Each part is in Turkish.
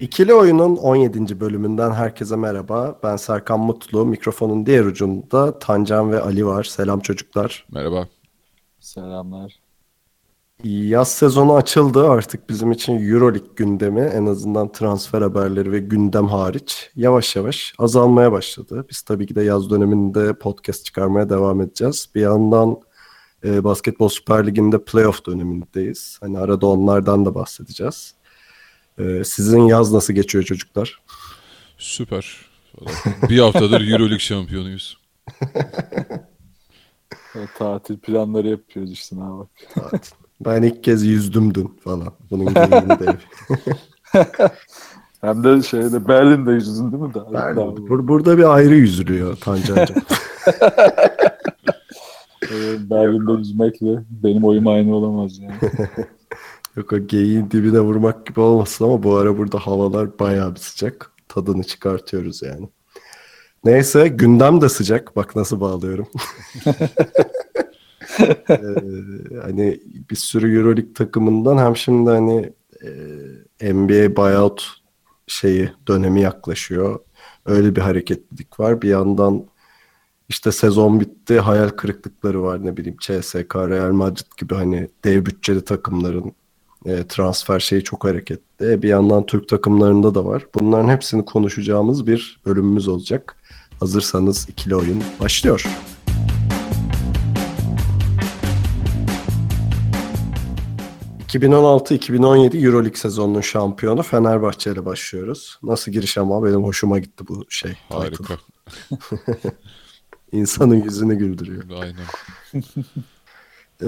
İkili Oyun'un 17. bölümünden herkese merhaba. Ben Serkan Mutlu. Mikrofonun diğer ucunda Tancan ve Ali var. Selam çocuklar. Merhaba. Selamlar. Yaz sezonu açıldı. Artık bizim için Euroleague gündemi en azından transfer haberleri ve gündem hariç yavaş yavaş azalmaya başladı. Biz tabii ki de yaz döneminde podcast çıkarmaya devam edeceğiz. Bir yandan e, Basketbol Süper Ligi'nde playoff dönemindeyiz. Hani arada onlardan da bahsedeceğiz. E, sizin yaz nasıl geçiyor çocuklar? Süper. Bir haftadır Euroleague şampiyonuyuz. Tatil planları yapıyoruz işte ne bak. Tatil. Ben ilk kez yüzdüm dün falan. Bunun geyini Hem de şeyde Berlin'de yüzdün değil mi? Daha, daha Bur- bur- burada bir ayrı yüzülüyor Tancancığım. Berlin'de yüzmekle benim oyum aynı olamaz yani. Yok o geyiğin dibine vurmak gibi olmasın ama bu ara burada havalar bayağı bir sıcak. Tadını çıkartıyoruz yani. Neyse gündem de sıcak. Bak nasıl bağlıyorum. Ee, hani bir sürü Euroleague takımından hem şimdi hani e, NBA buyout şeyi dönemi yaklaşıyor. Öyle bir hareketlilik var. Bir yandan işte sezon bitti, hayal kırıklıkları var ne bileyim CSK, Real Madrid gibi hani dev bütçeli takımların e, transfer şeyi çok hareketli. E, Bir yandan Türk takımlarında da var. Bunların hepsini konuşacağımız bir bölümümüz olacak. Hazırsanız ikili oyun başlıyor. ...2016-2017 Euroleague sezonunun şampiyonu Fenerbahçe ile başlıyoruz. Nasıl giriş ama benim hoşuma gitti bu şey. Harika. İnsanın yüzünü güldürüyor. Aynen. Ee,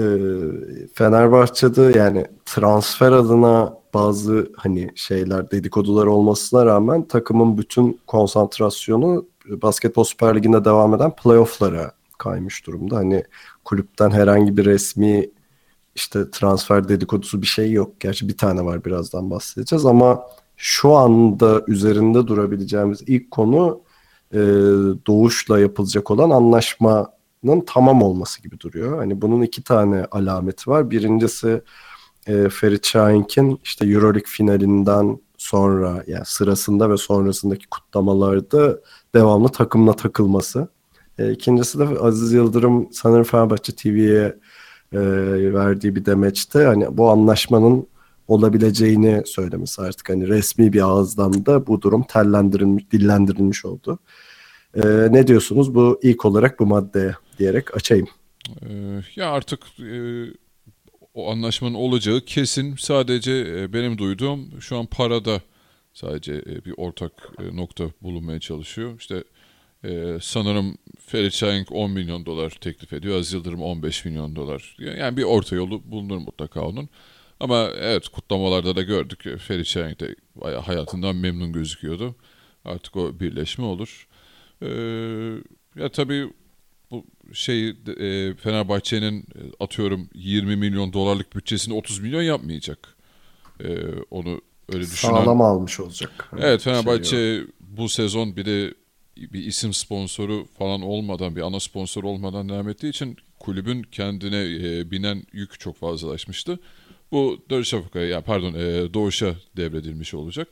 Fenerbahçe'de yani transfer adına bazı hani şeyler dedikodular olmasına rağmen takımın bütün konsantrasyonu Basketbol Süper Ligi'nde devam eden playoff'lara kaymış durumda. Hani kulüpten herhangi bir resmi işte transfer dedikodusu bir şey yok. Gerçi bir tane var birazdan bahsedeceğiz ama şu anda üzerinde durabileceğimiz ilk konu e, Doğuş'la yapılacak olan anlaşmanın tamam olması gibi duruyor. Hani bunun iki tane alameti var. Birincisi e, Ferit Şahink'in işte Euroleague finalinden sonra yani sırasında ve sonrasındaki kutlamalarda devamlı takımla takılması. E, ikincisi de Aziz Yıldırım sanırım Fenerbahçe TV'ye e, verdiği bir demeçte hani bu anlaşmanın olabileceğini söylemesi artık hani resmi bir ağızdan da bu durum tellendirilmiş, dillendirilmiş oldu. Ee, ne diyorsunuz bu ilk olarak bu maddeye diyerek açayım. Ee, ya artık e, o anlaşmanın olacağı kesin. Sadece e, benim duyduğum şu an parada sadece e, bir ortak e, nokta bulunmaya çalışıyor. İşte e, sanırım Ferit Şahenk 10 milyon dolar teklif ediyor. Aziz Yıldırım 15 milyon dolar. Yani bir orta yolu bulunur mutlaka onun. Ama evet kutlamalarda da gördük. Ferit Şahenk de bayağı hayatından memnun gözüküyordu. Artık o birleşme olur. Ee, ya tabii şey e, Fenerbahçe'nin e, atıyorum 20 milyon dolarlık bütçesini 30 milyon yapmayacak. Ee, onu öyle düşünen. Sağlam almış olacak. Evet Şey Fenerbahçe yok. bu sezon bir de bir isim sponsoru falan olmadan, bir ana sponsor olmadan devam ettiği için kulübün kendine e, binen yük çok fazlalaşmıştı. Bu Darüşşafaka'ya, ya pardon e, Doğuş'a devredilmiş olacak.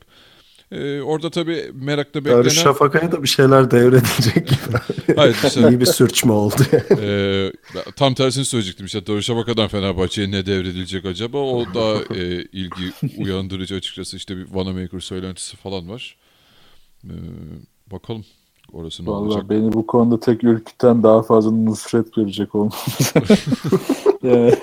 E, orada tabii merakla beklenen... Darüşşafaka'ya da bir şeyler devredilecek gibi. Hayır, işte, İyi bir sürçme oldu. e, tam tersini söyleyecektim. İşte Darüşşafaka'dan Fenerbahçe'ye ne devredilecek acaba? O da e, ilgi uyandırıcı açıkçası. İşte bir Vanamaker söylentisi falan var. E, bakalım orası ne olacak. Valla beni bu konuda tek ürküten daha fazla Nusret görecek olmamız. yani,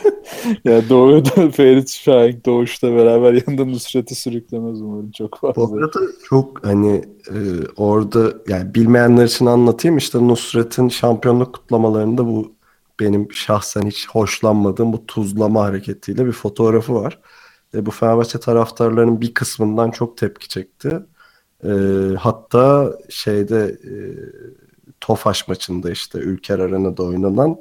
yani Doğu'da Ferit Şahin Doğuş'la beraber yanında Nusret'i sürüklemez umarım çok Bu fazla. arada çok hani e, orada yani bilmeyenler için anlatayım işte Nusret'in şampiyonluk kutlamalarında bu benim şahsen hiç hoşlanmadığım bu tuzlama hareketiyle bir fotoğrafı var. E, bu Fenerbahçe taraftarlarının bir kısmından çok tepki çekti. E, hatta şeyde e, Tofaş maçında işte Ülker Arena'da oynanan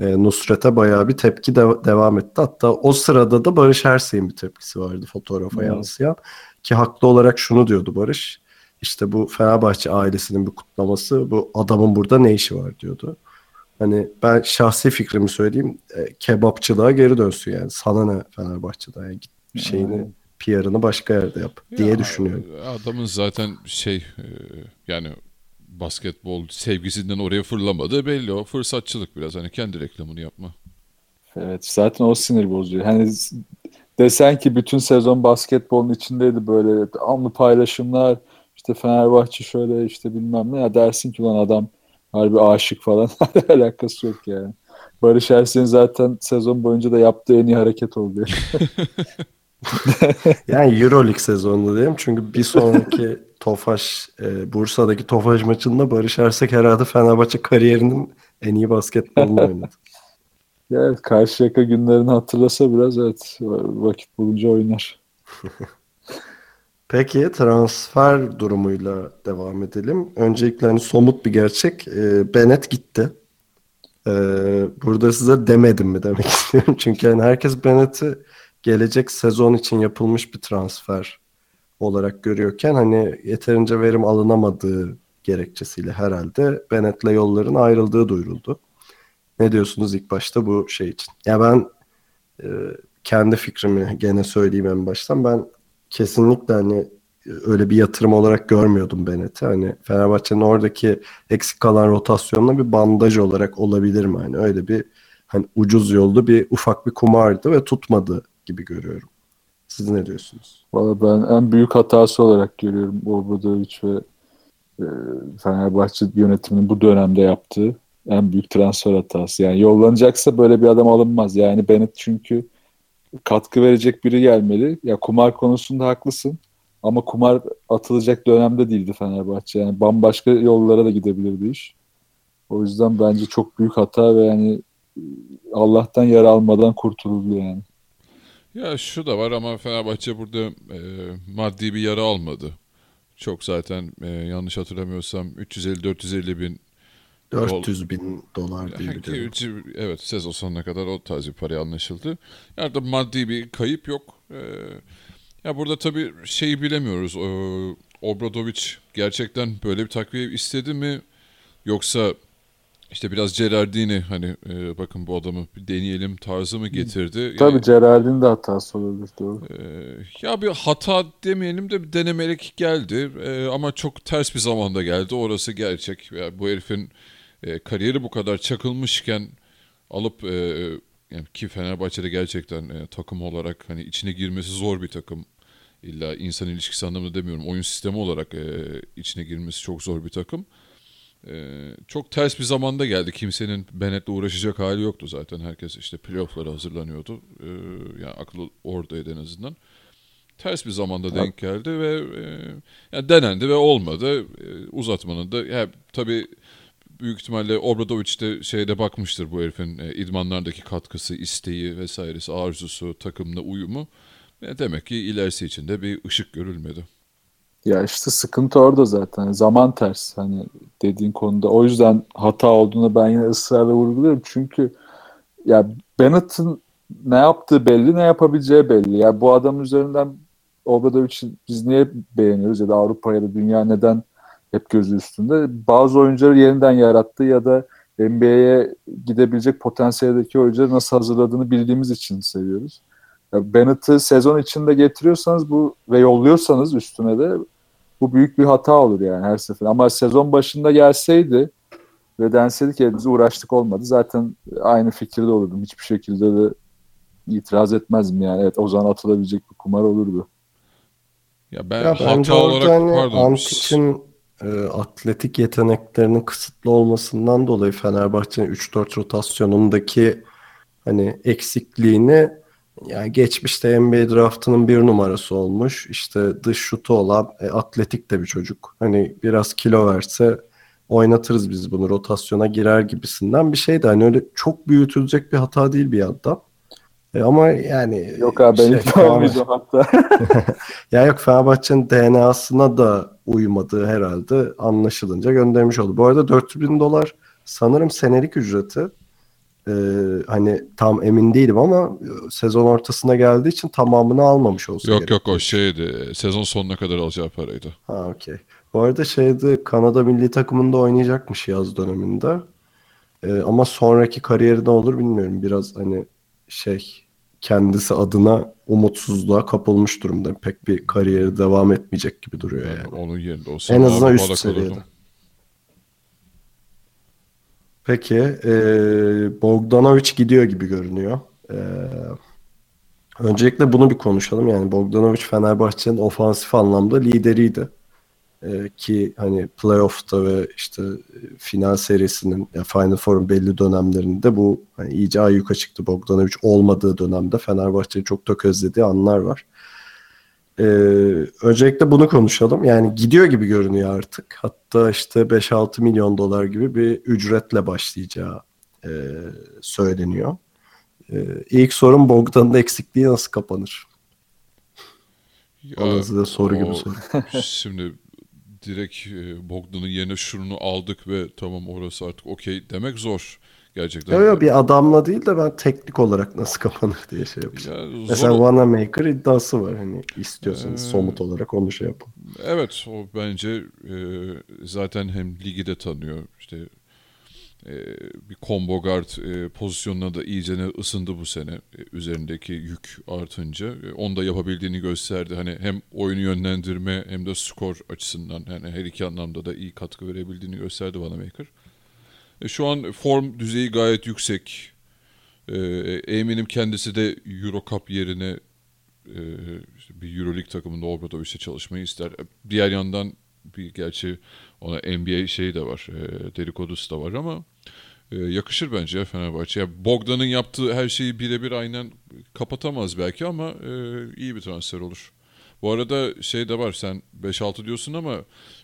e, Nusret'e bayağı bir tepki de- devam etti. Hatta o sırada da Barış Ersey'in bir tepkisi vardı fotoğrafa Evet. yansıyan. Ki haklı olarak şunu diyordu Barış. İşte bu Fenerbahçe ailesinin bir kutlaması. Bu adamın burada ne işi var diyordu. Hani ben şahsi fikrimi söyleyeyim. E, kebapçılığa geri dönsün yani. Sana ne Fenerbahçe'den? Yani git bir şeyini Aynen. PR'ını başka yerde yap diye Ya, düşünüyorum. Adamın zaten şey e, yani basketbol sevgisinden oraya fırlamadığı belli. O fırsatçılık biraz hani kendi reklamını yapma. Evet zaten o sinir bozuyor. Hani desen ki bütün sezon basketbolun içindeydi böyle anlı paylaşımlar işte Fenerbahçe şöyle işte bilmem ne ya dersin ki lan adam harbi aşık falan alakası yok yani. Barış Ersen'in zaten sezon boyunca da yaptığı en iyi hareket oldu. Yani Euroleague sezonu diyeyim. Çünkü bir sonraki Tofaş, e, Bursa'daki Tofaş maçında Barış Ersek herhalde Fenerbahçe kariyerinin en iyi basketbolunu oynadı. Ya evet, Karşıyaka günlerini hatırlasa biraz evet vakit bulunca oynar. Peki transfer durumuyla devam edelim. Öncelikle hani somut bir gerçek. E, Bennett gitti. E, burada size demedim mi demek istiyorum. Çünkü hani herkes Bennett'i gelecek sezon için yapılmış bir transfer olarak görüyorken hani yeterince verim alınamadığı gerekçesiyle herhalde Bennett'le yolların ayrıldığı duyuruldu. Ne diyorsunuz ilk başta bu şey için? Ya ben e, kendi fikrimi gene söyleyeyim en baştan. Ben kesinlikle hani öyle bir yatırım olarak görmüyordum Bennett'i. Hani Fenerbahçe'nin oradaki eksik kalan rotasyonuna bir bandaj olarak olabilir mi? Hani öyle bir hani ucuz yolda bir ufak bir kumardı ve tutmadı gibi görüyorum. Siz ne diyorsunuz? Valla ben en büyük hatası olarak görüyorum Obradovic ve e, Fenerbahçe yönetiminin bu dönemde yaptığı en büyük transfer hatası. Yani yollanacaksa böyle bir adam alınmaz. Yani Bennett çünkü katkı verecek biri gelmeli. Ya kumar konusunda haklısın. Ama kumar atılacak dönemde değildi Fenerbahçe. Yani bambaşka yollara da gidebilirdi iş. O yüzden bence çok büyük hata ve yani Allah'tan yara almadan kurtuldu yani. Ya şu da var ama Fenerbahçe burada e, maddi bir yara almadı. Çok zaten e, yanlış hatırlamıyorsam 350-450 bin 400 bin dolar diye biliyorum. Evet sezon sonuna kadar o tarz bir paraya anlaşıldı. Yani da maddi bir kayıp yok. Ee, ya burada tabii şeyi bilemiyoruz. Ee, Obradovic gerçekten böyle bir takviye istedi mi? Yoksa işte biraz Gerardini hani e, bakın bu adamı bir deneyelim tarzı mı getirdi? Yani, Tabii Gerard'in de hatası olabilir doğru. e, ya bir hata demeyelim de bir denemelik geldi. E, ama çok ters bir zamanda geldi. Orası gerçek. Ya bu herifin e, kariyeri bu kadar çakılmışken alıp e, yani ki Fenerbahçe'de gerçekten e, takım olarak hani içine girmesi zor bir takım. İlla insan ilişkisi anlamında demiyorum. Oyun sistemi olarak e, içine girmesi çok zor bir takım. E, çok ters bir zamanda geldi. Kimsenin Bennett'le uğraşacak hali yoktu zaten. Herkes işte playoff'lara hazırlanıyordu. E, yani aklı oradaydı en azından. Ters bir zamanda denk geldi ve e, yani denendi ve olmadı. E, uzatmanın da ya, tabii büyük ihtimalle Obradoviç de şeyde bakmıştır bu herifin e, idmanlardaki katkısı, isteği vesairesi, arzusu, takımla uyumu. E, demek ki ilerisi için de bir ışık görülmedi. Ya işte sıkıntı orada zaten. Zaman ters hani dediğin konuda. O yüzden hata olduğunu ben yine ısrarla vurguluyorum. Çünkü ya Bennett'ın ne yaptığı belli, ne yapabileceği belli. Ya bu adam üzerinden Obradovic'i biz niye beğeniyoruz ya da Avrupa ya da dünya neden hep gözü üstünde? Bazı oyuncuları yeniden yarattı ya da NBA'ye gidebilecek potansiyeldeki oyuncuları nasıl hazırladığını bildiğimiz için seviyoruz. Ya Bennett'ı sezon içinde getiriyorsanız bu ve yolluyorsanız üstüne de bu büyük bir hata olur yani her sefer. Ama sezon başında gelseydi ve denseydi ki biz uğraştık olmadı. Zaten aynı fikirde olurdum. Hiçbir şekilde de itiraz etmezdim yani. Evet o zaman atılabilecek bir kumar olurdu. Ya ben Ya hata olarak hani pardon. Antic'in e, atletik yeteneklerinin kısıtlı olmasından dolayı Fenerbahçe'nin 3-4 rotasyonundaki hani eksikliğini yani geçmişte NBA draftının bir numarası olmuş. İşte dış şutu olan e, atletik de bir çocuk. Hani biraz kilo verse oynatırız biz bunu rotasyona girer gibisinden bir şeydi. Hani öyle çok büyütülecek bir hata değil bir yandan. E, ama yani Yok abi ben şey, ikna Fenerbahçe- olmayacağım hatta. Ya yok Fenerbahçe'nin DNA'sına da uymadığı herhalde anlaşılınca göndermiş oldu. Bu arada 400 bin dolar sanırım senelik ücreti. Ee, hani tam emin değilim ama e, sezon ortasına geldiği için tamamını almamış olsa Yok gerek. yok o şeydi. Sezon sonuna kadar alacağı paraydı. Ha okey. Bu arada şeyde Kanada milli takımında oynayacakmış yaz döneminde. Ee, ama sonraki kariyeri ne olur bilmiyorum. Biraz hani şey kendisi adına umutsuzluğa kapılmış durumda. Pek bir kariyeri devam etmeyecek gibi duruyor yani. Onun yerinde olsa En azından üst seviyede. alırdım. Peki e, Bogdanovic gidiyor gibi görünüyor. E, öncelikle bunu bir konuşalım. Yani Bogdanovic Fenerbahçe'nin ofansif anlamda lideriydi. E, ki hani playoff'ta ve işte final serisinin ya Final Four'un belli dönemlerinde bu hani iyice ayyuka çıktı. Bogdanovic olmadığı dönemde Fenerbahçe'yi çok tökezlediği anlar var. Ee, öncelikle bunu konuşalım. Yani gidiyor gibi görünüyor artık. Hatta işte 5-6 milyon dolar gibi bir ücretle başlayacağı e, söyleniyor. Ee, ilk sorun Bogdan'ın eksikliği nasıl kapanır? Ya, Bana size soru gibi o- soru. Şimdi direkt e, Bogdan'ın yerine şunu aldık ve tamam orası artık okey demek zor. Gerçekten. Yok yok bir adamla değil de ben teknik olarak nasıl kapanır diye şey yapacağım. Ya, zor- Mesela Wanamaker iddiası var. Hani istiyorsanız Ee, somut olarak onu şey yapın. Evet o bence e, zaten hem ligi de tanıyor işte e, bir combo guard e, pozisyonuna da iyice ısındı bu sene E, üzerindeki yük artınca E, onu da yapabildiğini gösterdi hani hem oyunu yönlendirme hem de skor açısından yani her iki anlamda da iyi katkı verebildiğini gösterdi Wanamaker. E, şu an form düzeyi gayet yüksek. E, eminim kendisi de Euro Cup yerine e, işte bir Euroleague takımında Obradovic'le çalışmayı ister. Diğer yandan bir gerçi ona NBA şeyi de var. E, dedikodusu da var ama e, yakışır bence ya Fenerbahçe. Ya Bogdan'ın yaptığı her şeyi birebir aynen kapatamaz belki ama e, iyi bir transfer olur. Bu arada şey de var sen 5-6 diyorsun ama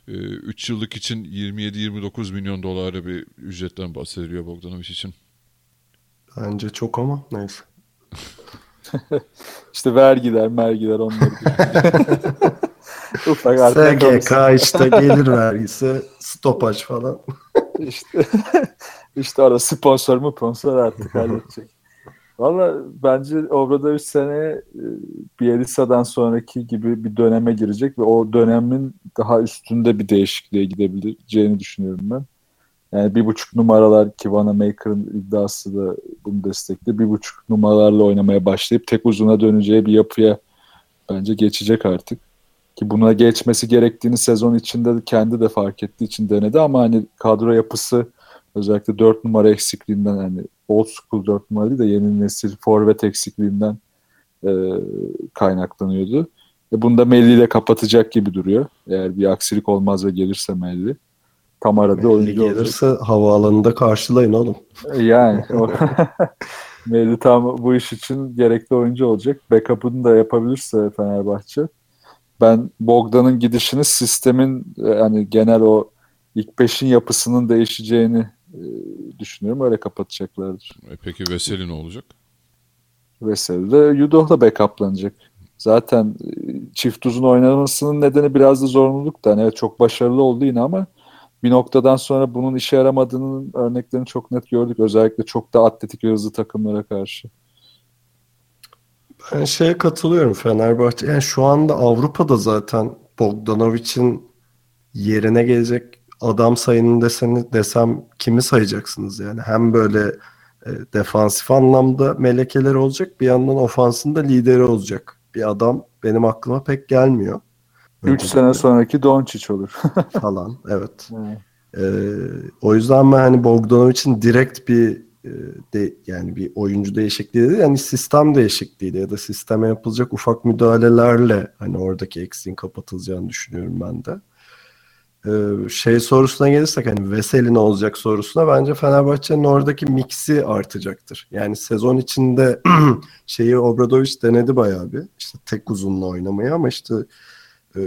3 yıllık için 27-29 milyon dolara bir ücretten bahsediliyor Bogdanovic için. Bence çok ama neyse. İşte vergiler, mergiler onları. Ufak SGK işte gelir vergisi, stopaj falan. İşte, işte orada sponsor mu sponsor artık halledecek. Valla bence Obradovic seneye e, Bielitsa'dan sonraki gibi bir döneme girecek ve o dönemin daha üstünde bir değişikliğe gidebileceğini düşünüyorum ben. Yani bir buçuk numaralar ki Vanamaker'ın iddiası da bunu destekli. Bir buçuk numaralarla oynamaya başlayıp tek uzuna döneceği bir yapıya bence geçecek artık. Ki buna geçmesi gerektiğini sezon içinde de kendi de fark ettiği için denedi ama hani kadro yapısı özellikle 4 numara eksikliğinden hani old school 4 numara değil de yeni nesil forvet eksikliğinden e, kaynaklanıyordu. E, bunu da Melli ile kapatacak gibi duruyor. Eğer bir aksilik olmaz ve gelirse Melli. Tam arada Melli oyuncu olacak. gelirse havaalanında karşılayın oğlum. Yani o- Melli tam bu iş için gerekli oyuncu olacak. Backup'ını da yapabilirse Fenerbahçe. Ben Bogdan'ın gidişini sistemin e, yani genel o ilk beşin yapısının değişeceğini e, düşünüyorum. Öyle kapatacaklardır. E, peki Veseli ne olacak? Veseli de Yudoh'la backuplanacak. Zaten e, çift uzun oynamasının nedeni biraz da zorunluluktan. Evet çok başarılı oldu yine ama bir noktadan sonra bunun işe yaramadığının örneklerini çok net gördük. Özellikle çok da atletik ve hızlı takımlara karşı. Ben şeye katılıyorum Fenerbahçe. Yani şu anda Avrupa'da zaten Bogdanovic'in yerine gelecek adam sayının deseni, desem kimi sayacaksınız yani? Hem böyle e, defansif anlamda melekeleri olacak bir yandan ofansında lideri olacak. Bir adam benim aklıma pek gelmiyor. 3 sene sonraki Doncic olur. falan evet. Ee, o yüzden ben hani Bogdanovic'in direkt bir e, de, yani bir oyuncu değişikliği değil yani sistem değişikliğiyle ya da sisteme yapılacak ufak müdahalelerle hani oradaki eksiğin kapatılacağını düşünüyorum ben de. Ee, şey sorusuna gelirsek hani Veseli ne olacak sorusuna bence Fenerbahçe'nin oradaki miksi artacaktır. Yani sezon içinde şeyi Obradovic denedi bayağı bir. İşte tek uzunla oynamayı ama işte e,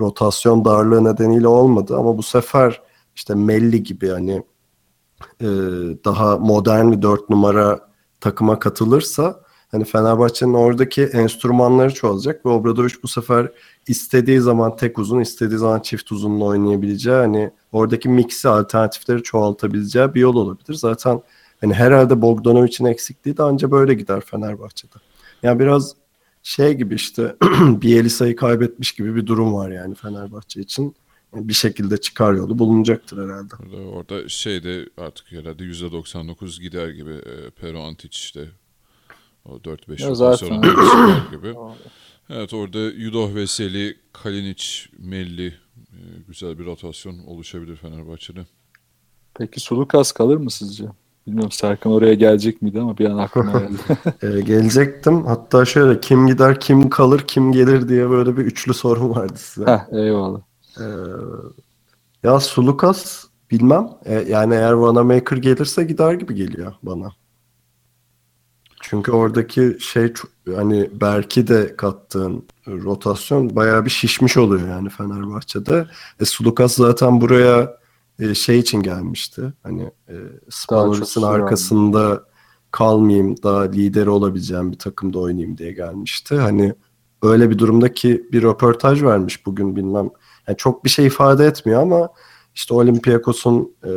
rotasyon darlığı nedeniyle olmadı ama bu sefer işte Melli gibi hani e, daha modern bir dört numara takıma katılırsa hani Fenerbahçe'nin oradaki enstrümanları çoğalacak ve Obradoviç bu sefer istediği zaman tek uzun, istediği zaman çift uzunla oynayabileceği hani oradaki mixi alternatifleri çoğaltabileceği bir yol olabilir. Zaten hani herhalde Bogdanovic'in eksikliği de anca böyle gider Fenerbahçe'de. Yani biraz şey gibi işte Bielisa'yı kaybetmiş gibi bir durum var yani Fenerbahçe için. Yani bir şekilde çıkar yolu bulunacaktır herhalde. Orada, orada şeyde artık herhalde %99 gider gibi e, Pero Antic işte o 4-5 Ya yıldan sonra gibi. Evet orada Yudoh Veseli, Kalinic, Melli e, güzel bir rotasyon oluşabilir Fenerbahçe'de. Peki Sulukas kalır mı sizce? Bilmiyorum Serkan oraya gelecek miydi ama bir an aklıma geldi. Ee, gelecektim. Hatta şöyle kim gider, kim kalır, kim gelir diye böyle bir üçlü sorum vardı size. Heh, eyvallah. Ee, ya Sulukas bilmem. E, yani eğer Vanamaker gelirse gider gibi geliyor bana. Çünkü oradaki şey hani belki de kattığın rotasyon bayağı bir şişmiş oluyor yani Fenerbahçe'de. E, Sulukas zaten buraya e, şey için gelmişti. Hani e, süre arkasında kalmayayım, daha lider olabileceğim bir takımda oynayayım diye gelmişti. Hani öyle bir durumdaki bir röportaj vermiş bugün bilmem. Yani çok bir şey ifade etmiyor ama işte Olympiakos'un e,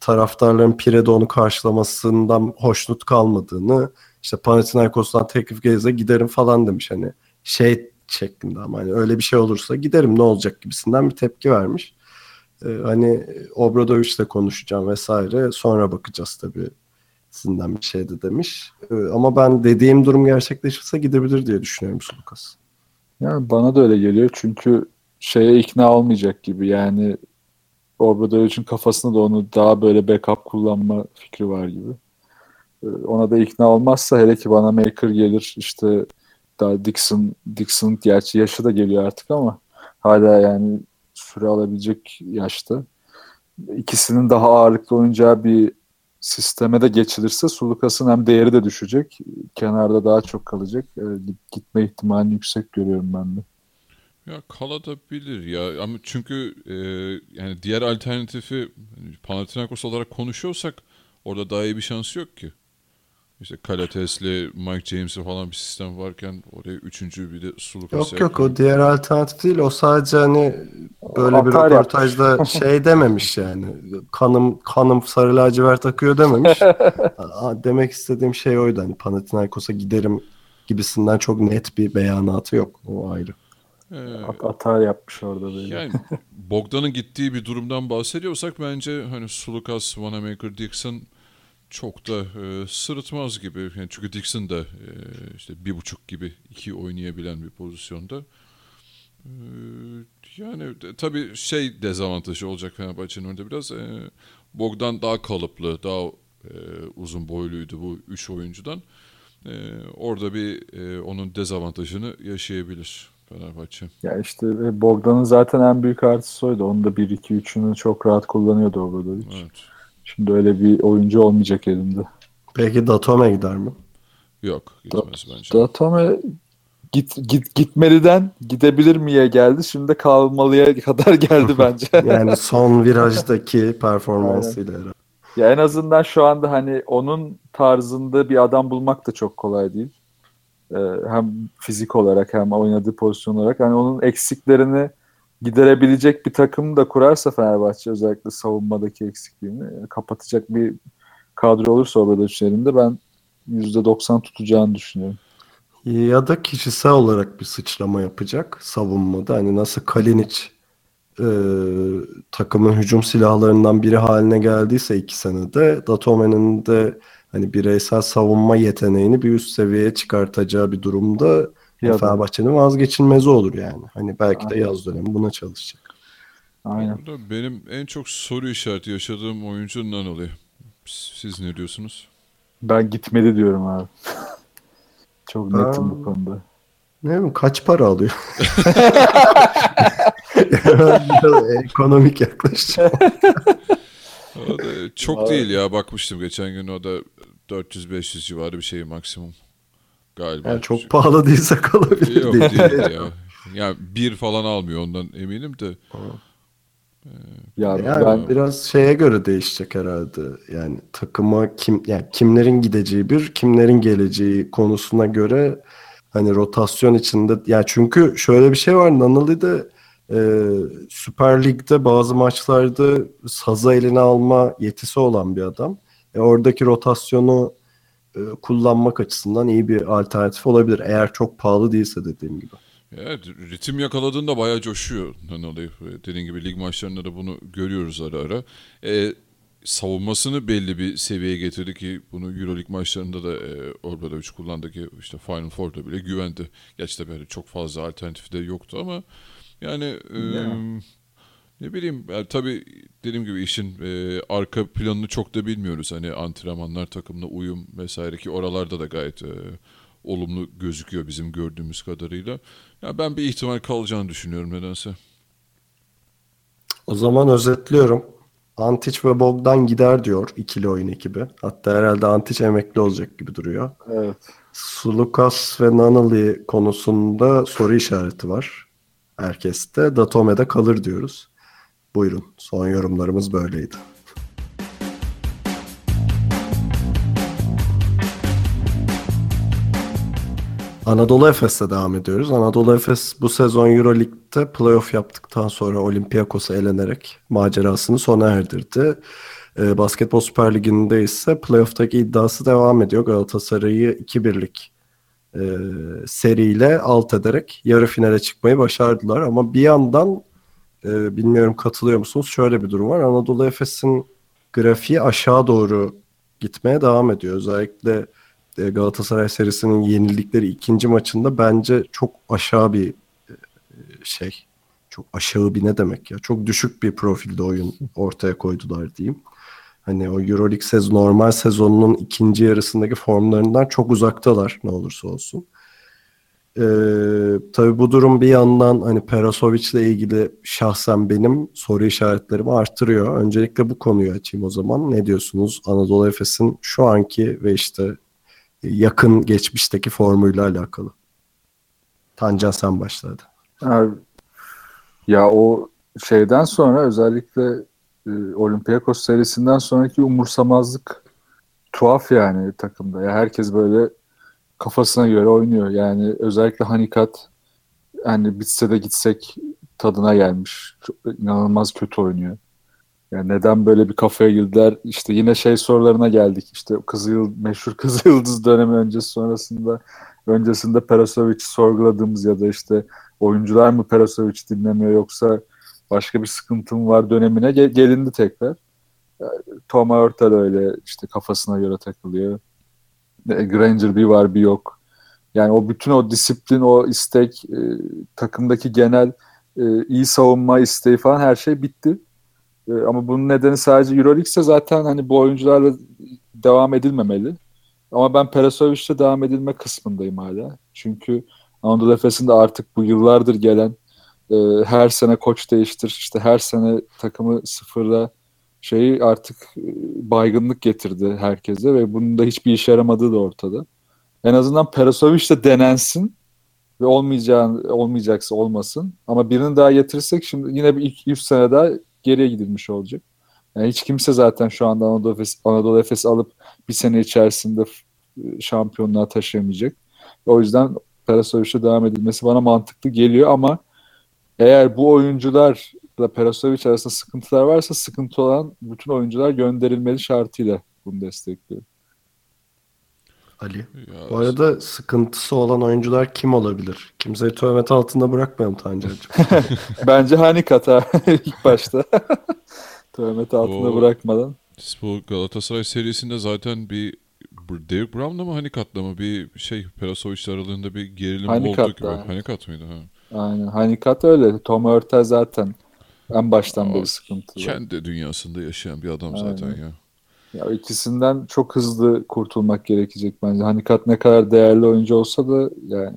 taraftarların Pire'de onu karşılamasından hoşnut kalmadığını, işte Panathinaikos'tan teklif gelirse giderim falan demiş hani şey şeklinde ama hani öyle bir şey olursa giderim ne olacak gibisinden bir tepki vermiş. E, hani Obradoviç'le konuşacağım vesaire sonra bakacağız tabii sizinden bir şey de demiş. E, ama ben dediğim durum gerçekleşirse gidebilir diye düşünüyorum Sulukas. Yani bana da öyle geliyor çünkü şeye ikna olmayacak gibi yani Obradovic'in kafasında da onu daha böyle backup kullanma fikri var gibi. Ee, Ona da ikna olmazsa hele ki bana Maker gelir işte daha Dixon Dixon gerçi yaşı da geliyor artık ama hala yani süre alabilecek yaşta. İkisinin daha ağırlıklı oynayacağı bir sisteme de geçilirse Sulukas'ın hem değeri de düşecek. Kenarda daha çok kalacak. Git- Gitme ihtimalini yüksek görüyorum ben de. Ya kalabilir ya ama çünkü e, yani diğer alternatifi hani Panathinaikos olarak konuşuyorsak orada daha iyi bir şansı yok ki. İşte Kalates'le Mike James'le falan bir sistem varken oraya üçüncü bir de Sulukas'ı Yok yok o diğer alternatif değil. O sadece hani böyle bir Atar yapmış. röportajda şey dememiş yani. Kanım kanım sarı lacivert akıyor dememiş. Aa, Demek istediğim şey oydu. Hani Panathinaikos'a giderim gibisinden çok net bir beyanatı yok. O ayrı. Ee, At- Atar yapmış orada böyle. yani Bogdan'ın gittiği bir durumdan bahsediyorsak bence hani Sulukas, Wanamaker, Dixon çok da e, sırıtmaz gibi. Yani çünkü Dixon da e, işte bir buçuk gibi iki oynayabilen bir pozisyonda. E, yani de- tabii şey dezavantajı olacak Fenerbahçe'nin önünde biraz. E, Bogdan daha kalıplı, daha e, uzun boyluydu bu üç oyuncudan. E, orada bir e, onun dezavantajını yaşayabilir Fenerbahçe. Ya işte e, Bogdan'ın zaten en büyük artısı oydu. Onu da 1-2-3'ünü çok rahat kullanıyordu Obradovic. Evet. Şimdi öyle bir oyuncu olmayacak elinde. Peki Datome gider mi? Yok gitmez bence. Datome git, git, gitmeliden gidebilir miye geldi. Şimdi de kalmalıya kadar geldi bence. Yani son virajdaki performansıyla herhalde. Ya en azından şu anda hani onun tarzında bir adam bulmak da çok kolay değil. Ee, hem fizik olarak hem oynadığı pozisyon olarak. Hani onun eksiklerini giderebilecek bir takım da kurarsa Fenerbahçe özellikle savunmadaki eksikliğini e, kapatacak bir kadro olursa Obradovic elinde ben %90 tutacağını düşünüyorum. Ya da kişisel olarak bir sıçrama yapacak savunmada. Hani nasıl Kalinic e, takımın hücum silahlarından biri haline geldiyse iki senede Datome'nin de hani bireysel savunma yeteneğini bir üst seviyeye çıkartacağı bir durumda Ya da- Fenerbahçe'nin vazgeçilmezi olur yani. Hani belki de yaz dönemi buna çalışacak. Aynen. Burada benim en çok soru işareti yaşadığım oyuncu Nanoli. Siz ne diyorsunuz? Ben gitmedi diyorum abi. çok netim bu konuda. Ne bileyim kaç para alıyor? Ekonomik yaklaşacağım. Çok değil ya bakmıştım geçen gün o da 400-500 civarı bir şey maksimum galiba. Yani çok pahalı değilse kalabilir Yok diye. değil ya. Ya bir falan almıyor ondan eminim de. Ya Yani ben biraz şeye göre değişecek herhalde. Yani takıma kim yani kimlerin gideceği bir, kimlerin geleceği konusuna göre hani rotasyon içinde ya çünkü şöyle bir şey var Nanali'de e, Süper Lig'de bazı maçlarda sazı eline alma yetisi olan bir adam. E, oradaki rotasyonu e, kullanmak açısından iyi bir alternatif olabilir. Eğer çok pahalı değilse dediğim gibi. Evet, ritim yakaladığında bayağı coşuyor Nanali. Dediğin gibi lig maçlarında da bunu görüyoruz ara ara. E, savunmasını belli bir seviyeye getirdi ki bunu Euroleague maçlarında da e, Obradovic kullandı ki işte Final Four'da bile güvendi. Gerçi de böyle çok fazla alternatifi de yoktu ama yani e, ne bileyim yani tabii dediğim gibi işin e, arka planını çok da bilmiyoruz. Hani antrenmanlar takımla uyum vesaire ki oralarda da gayet e, olumlu gözüküyor bizim gördüğümüz kadarıyla. Ya ben bir ihtimal kalacağını düşünüyorum nedense. O zaman özetliyorum. Antic ve Bogdan gider diyor ikili oyun ekibi. Hatta herhalde Antic emekli olacak gibi duruyor. evet. Sulukas ve Nanali konusunda soru işareti var. Herkeste. Datome'de kalır diyoruz. Buyurun. Son yorumlarımız böyleydi. Anadolu Efes'te devam ediyoruz. Anadolu Efes bu sezon Euroleague'de playoff yaptıktan sonra Olympiakos'a elenerek macerasını sona erdirdi. Ee, Basketbol Süper Ligi'nde ise playoff'taki iddiası devam ediyor. Galatasaray'ı 2-1'lik e, seriyle alt ederek yarı finale çıkmayı başardılar. Ama bir yandan e, bilmiyorum katılıyor musunuz? Şöyle bir durum var. Anadolu Efes'in grafiği aşağı doğru gitmeye devam ediyor. Özellikle e, Galatasaray serisinin yenildikleri ikinci maçında bence çok aşağı bir e, şey. Çok aşağı bir ne demek ya? Çok düşük bir profilde oyun ortaya koydular diyeyim. Hani o Euroleague sezon normal sezonunun ikinci yarısındaki formlarından çok uzaktalar ne olursa olsun. Ee, tabii bu durum bir yandan hani Perasovic ile ilgili şahsen benim soru işaretlerimi arttırıyor. Öncelikle bu konuyu açayım o zaman. Ne diyorsunuz Anadolu Efes'in şu anki ve işte yakın geçmişteki formuyla alakalı? Tancan sen başladı. Ya o şeyden sonra özellikle e, Olympiakos serisinden sonraki umursamazlık tuhaf yani takımda. Ya herkes böyle kafasına göre oynuyor. Yani özellikle Hanikat hani bitse de gitsek tadına gelmiş. Çok, inanılmaz kötü oynuyor. Yani neden böyle bir kafaya girdiler? İşte yine şey sorularına geldik. İşte Kızıl meşhur Kızıl Yıldız dönemi öncesi sonrasında öncesinde Perasovic'i sorguladığımız ya da işte oyuncular mı Perasovic dinlemiyor yoksa başka bir sıkıntım var dönemine gel- gelindi tekrar. Yani, Toma Hurtel öyle işte kafasına göre takılıyor. E, Granger bir var bir yok. Yani o bütün o disiplin, o istek, e, takımdaki genel e, iyi savunma isteği falan her şey bitti. E, ama bunun nedeni sadece Euroleague ise zaten hani bu oyuncularla devam edilmemeli. Ama ben Perasovic'le devam edilme kısmındayım hala. Çünkü Anadolu Efes'in de artık bu yıllardır gelen e, her sene koç değiştir, işte her sene takımı sıfırla şeyi artık e, baygınlık getirdi herkese ve bunun da hiçbir işe yaramadığı da ortada. En azından Perasovic de denensin ve olmayacağın olmayacaksa olmasın. Ama birini daha getirirsek şimdi yine bir ilk 3 sene daha geriye gidilmiş olacak. Yani hiç kimse zaten şu anda Anadolu Efes, Anadolu Efes alıp bir sene içerisinde e, şampiyonluğa taşıyamayacak. O yüzden Perasovic'e devam edilmesi bana mantıklı geliyor ama eğer bu oyuncularla Perasovic arasında sıkıntılar varsa sıkıntı olan bütün oyuncular gönderilmeli şartıyla bunu destekliyorum. Ali. Ya, Bu arada sıkıntısı olan oyuncular kim olabilir? Kimseyi töhmet altında bırakmayalım Tancan'cığım. Bence Hanikat ha ilk başta. Töhmet altında O- bırakmadan. bu Galatasaray serisinde zaten bir Derek Brown'la mı Hanikat'la mı bir şey Perasovic'le aralığında bir gerilim Hanikat'la, oldu gibi. evet. Hanikat mıydı? Ha. Aynen. Hanikat öyle. Tom Hurtel zaten en baştan Aa, beri sıkıntılı. Kendi dünyasında yaşayan bir adam Aynen. zaten ya. Ya ikisinden çok hızlı kurtulmak gerekecek bence. Hanikat ne kadar değerli oyuncu olsa da yani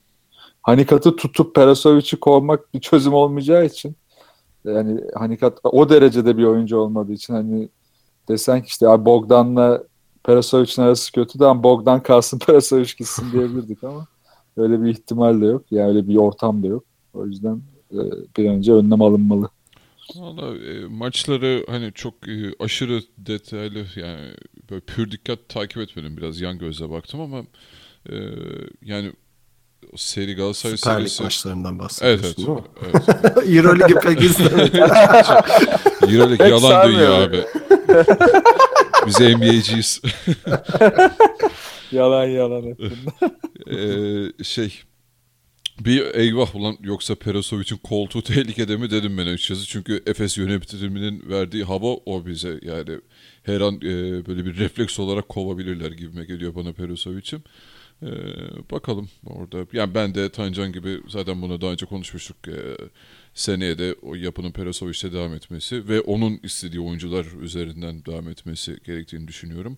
Hanikat'ı tutup Perasovic'i kovmak bir çözüm olmayacağı için yani Hanikat o derecede bir oyuncu olmadığı için hani desen ki işte Bogdan'la Perasovic'in arası kötü de ama Bogdan kalsın Perasovic gitsin diyebilirdik ama öyle bir ihtimal de yok. Yani öyle bir ortam da yok. O yüzden e, bir önce önlem alınmalı. Valla e, maçları hani çok e, aşırı detaylı yani böyle pür dikkat takip etmedim. Biraz yan gözle baktım ama e, yani seri Galatasaray Süper Lig serisi. maçlarından Evet bahsediyorsun evet. değil mi? evet. Euroligi pek izlemedim. Euroleague yalan dünya abi. Biz NBA'ciyiz. Yalan yalan hep Ee, şey bir eyvah ulan yoksa Perasovic'in koltuğu tehlikede mi dedim ben açıkçası. Çünkü Efes yönetiminin verdiği hava o bize yani her an e, böyle bir refleks olarak kovabilirler gibime geliyor bana Perasovic'im. Ee, bakalım orada. Yani ben de Tancan gibi zaten bunu daha önce konuşmuştuk. Ee, seneye de o yapının Perasovic'te devam etmesi ve onun istediği oyuncular üzerinden devam etmesi gerektiğini düşünüyorum.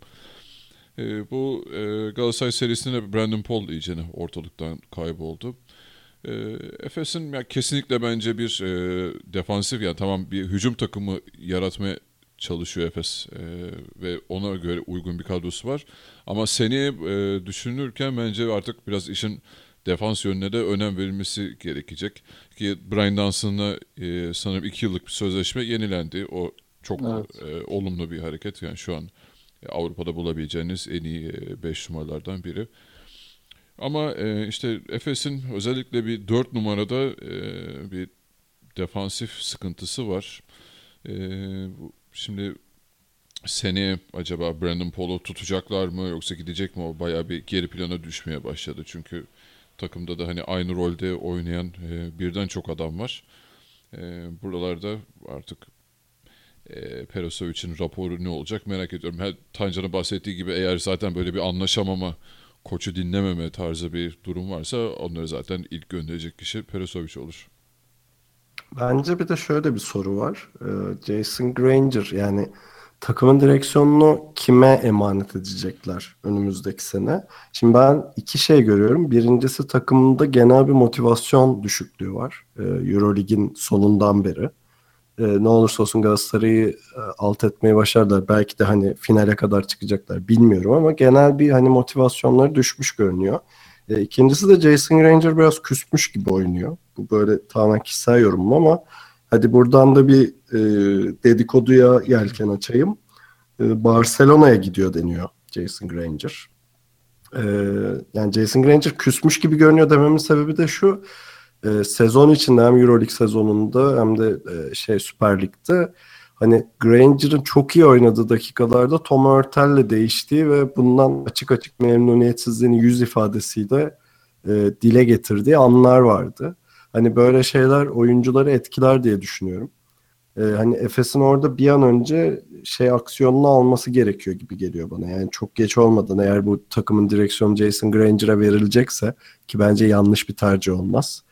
Ee, bu e, Galatasaray serisinde Brandon Paul iyicene ortalıktan kayboldu. E, Efes'in ya kesinlikle bence bir e, defansif yani tamam bir hücum takımı yaratmaya çalışıyor Efes E, ve ona göre uygun bir kadrosu var. Ama seneye e, düşünürken bence artık biraz işin defans yönüne de önem verilmesi gerekecek. Ki Brian Dunson'la e, sanırım iki yıllık bir sözleşme yenilendi. O çok Evet. e, olumlu bir hareket. Yani şu an Avrupa'da bulabileceğiniz en iyi 5 numaralardan biri. Ama e, işte Efes'in özellikle bir 4 numarada e, bir defansif sıkıntısı var. E, şimdi seneye acaba Brandon Paul'u tutacaklar mı yoksa gidecek mi? O bayağı bir geri plana düşmeye başladı. Çünkü takımda da hani aynı rolde oynayan e, birden çok adam var. E, buralarda artık e, Perasovic'in raporu ne olacak merak ediyorum. Her Tancan'ın bahsettiği gibi eğer zaten böyle bir anlaşamama, koçu dinlememe tarzı bir durum varsa onları zaten ilk gönderecek kişi Perasovic olur. Bence bir de şöyle bir soru var. Ee, Jason Granger yani takımın direksiyonunu kime emanet edecekler önümüzdeki sene? Şimdi ben iki şey görüyorum. Birincisi takımında genel bir motivasyon düşüklüğü var. Ee, Eurolig'in sonundan beri. Ee, ne olursa olsun Galatasaray'ı e, alt etmeyi başardılar. Belki de hani finale kadar çıkacaklar bilmiyorum ama genel bir hani motivasyonları düşmüş görünüyor. E, ikincisi de Jason Granger biraz küsmüş gibi oynuyor. Bu böyle tamamen kişisel yorumum ama hadi buradan da bir e, dedikoduya yelken açayım. E, Barcelona'ya gidiyor deniyor Jason Granger. E, yani Jason Granger küsmüş gibi görünüyor dememin sebebi de şu. E, sezon içinde hem Euroleague sezonunda hem de e, şey Süper Lig'de hani Granger'ın çok iyi oynadığı dakikalarda Tom Hurtel'le değiştiği ve bundan açık açık memnuniyetsizliğini yüz ifadesiyle e, dile getirdiği anlar vardı. Hani böyle şeyler oyuncuları etkiler diye düşünüyorum. E, hani Efes'in orada bir an önce şey aksiyonunu alması gerekiyor gibi geliyor bana. Yani çok geç olmadan eğer bu takımın direksiyonu Jason Granger'a verilecekse ki bence yanlış bir tercih olmaz.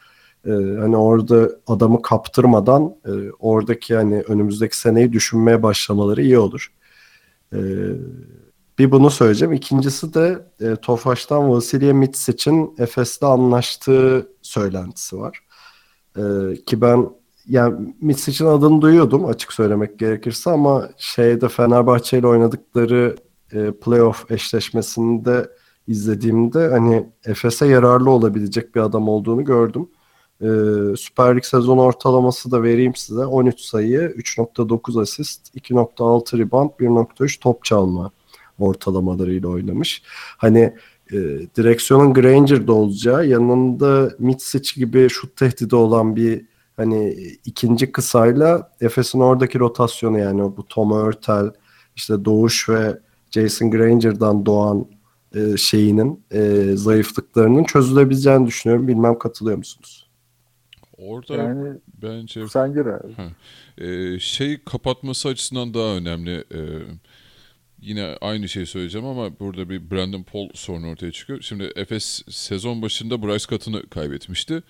E, hani orada adamı kaptırmadan e, oradaki hani önümüzdeki seneyi düşünmeye başlamaları iyi olur. E, bir bunu söyleyeceğim. İkincisi de e, Tofaş'tan Vasilya Mitsic'in Efes'le anlaştığı söylentisi var. E, ki ben yani Mitsic'in adını duyuyordum açık söylemek gerekirse ama şeyde Fenerbahçe ile oynadıkları e, playoff eşleşmesinde izlediğimde hani Efes'e yararlı olabilecek bir adam olduğunu gördüm. Ee, Süper Lig sezon ortalaması da vereyim size. 13 sayı, 3.9 asist, 2.6 rebound, 1.3 top çalma ortalamalarıyla oynamış. Hani e, direksiyonun Granger'da olacağı, yanında Mitsic gibi şut tehdidi olan bir hani ikinci kısayla Efes'in oradaki rotasyonu yani bu Tom Hurtel, işte Doğuş ve Jason Granger'dan doğan e, şeyinin e, zayıflıklarının çözülebileceğini düşünüyorum. Bilmem katılıyor musunuz? Orada Yani bence sen gir abi. e, şey kapatması açısından daha önemli. E, yine aynı şeyi söyleyeceğim ama burada bir Brandon Paul sorunu ortaya çıkıyor. Şimdi Efes sezon başında Bryce Cutton'ı kaybetmişti.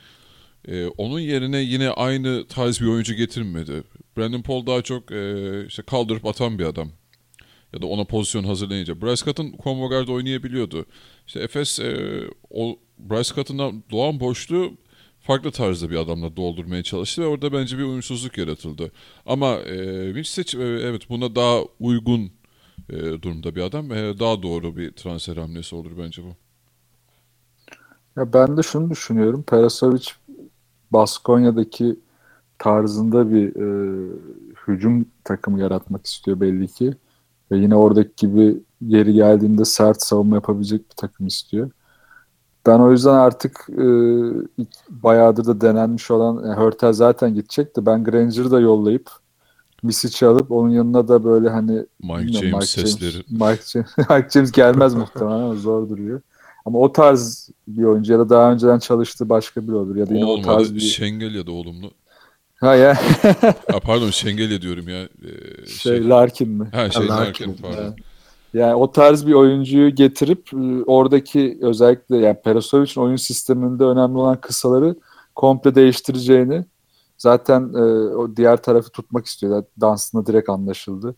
E, onun yerine yine aynı tarz bir oyuncu getirmedi. Brandon Paul daha çok e, işte kaldırıp atan bir adam. Ya da ona pozisyon hazırlayınca. Bryce Cutton combo guard oynayabiliyordu. İşte Efes e, o Bryce Cutton'dan doğan boşluğu farklı tarzda bir adamla doldurmaya çalıştı ve orada bence bir uyumsuzluk yaratıldı. Ama e, Vinicic e, evet buna daha uygun e, durumda bir adam. E, daha doğru bir transfer hamlesi olur bence bu. Ya ben de şunu düşünüyorum. Perasovic Baskonya'daki tarzında bir e, hücum takımı yaratmak istiyor belli ki. Ve yine oradaki gibi geri geldiğinde sert savunma yapabilecek bir takım istiyor. Ben o yüzden artık e, bayağıdır da denenmiş olan yani Hörtel zaten gidecekti. Ben Granger'ı da yollayıp Misic'i alıp onun yanına da böyle hani Mike James Mike sesleri. Mike James, Mike James gelmez muhtemelen ama zor duruyor. Ama o tarz bir oyuncu ya da daha önceden çalıştığı başka biri olur ya da yine o, tarz Olmadı. bir... Şengel ya da olumlu. Ha ya Ha, pardon Şengel diyorum ya. Ee, şey, Larkin mi? Ha şey Larkin. Larkin, pardon. Yani o tarz bir oyuncuyu getirip e, oradaki özellikle yani Perasovic'in oyun sisteminde önemli olan kısaları komple değiştireceğini zaten e, o diğer tarafı tutmak istiyor. Dansında direkt anlaşıldı.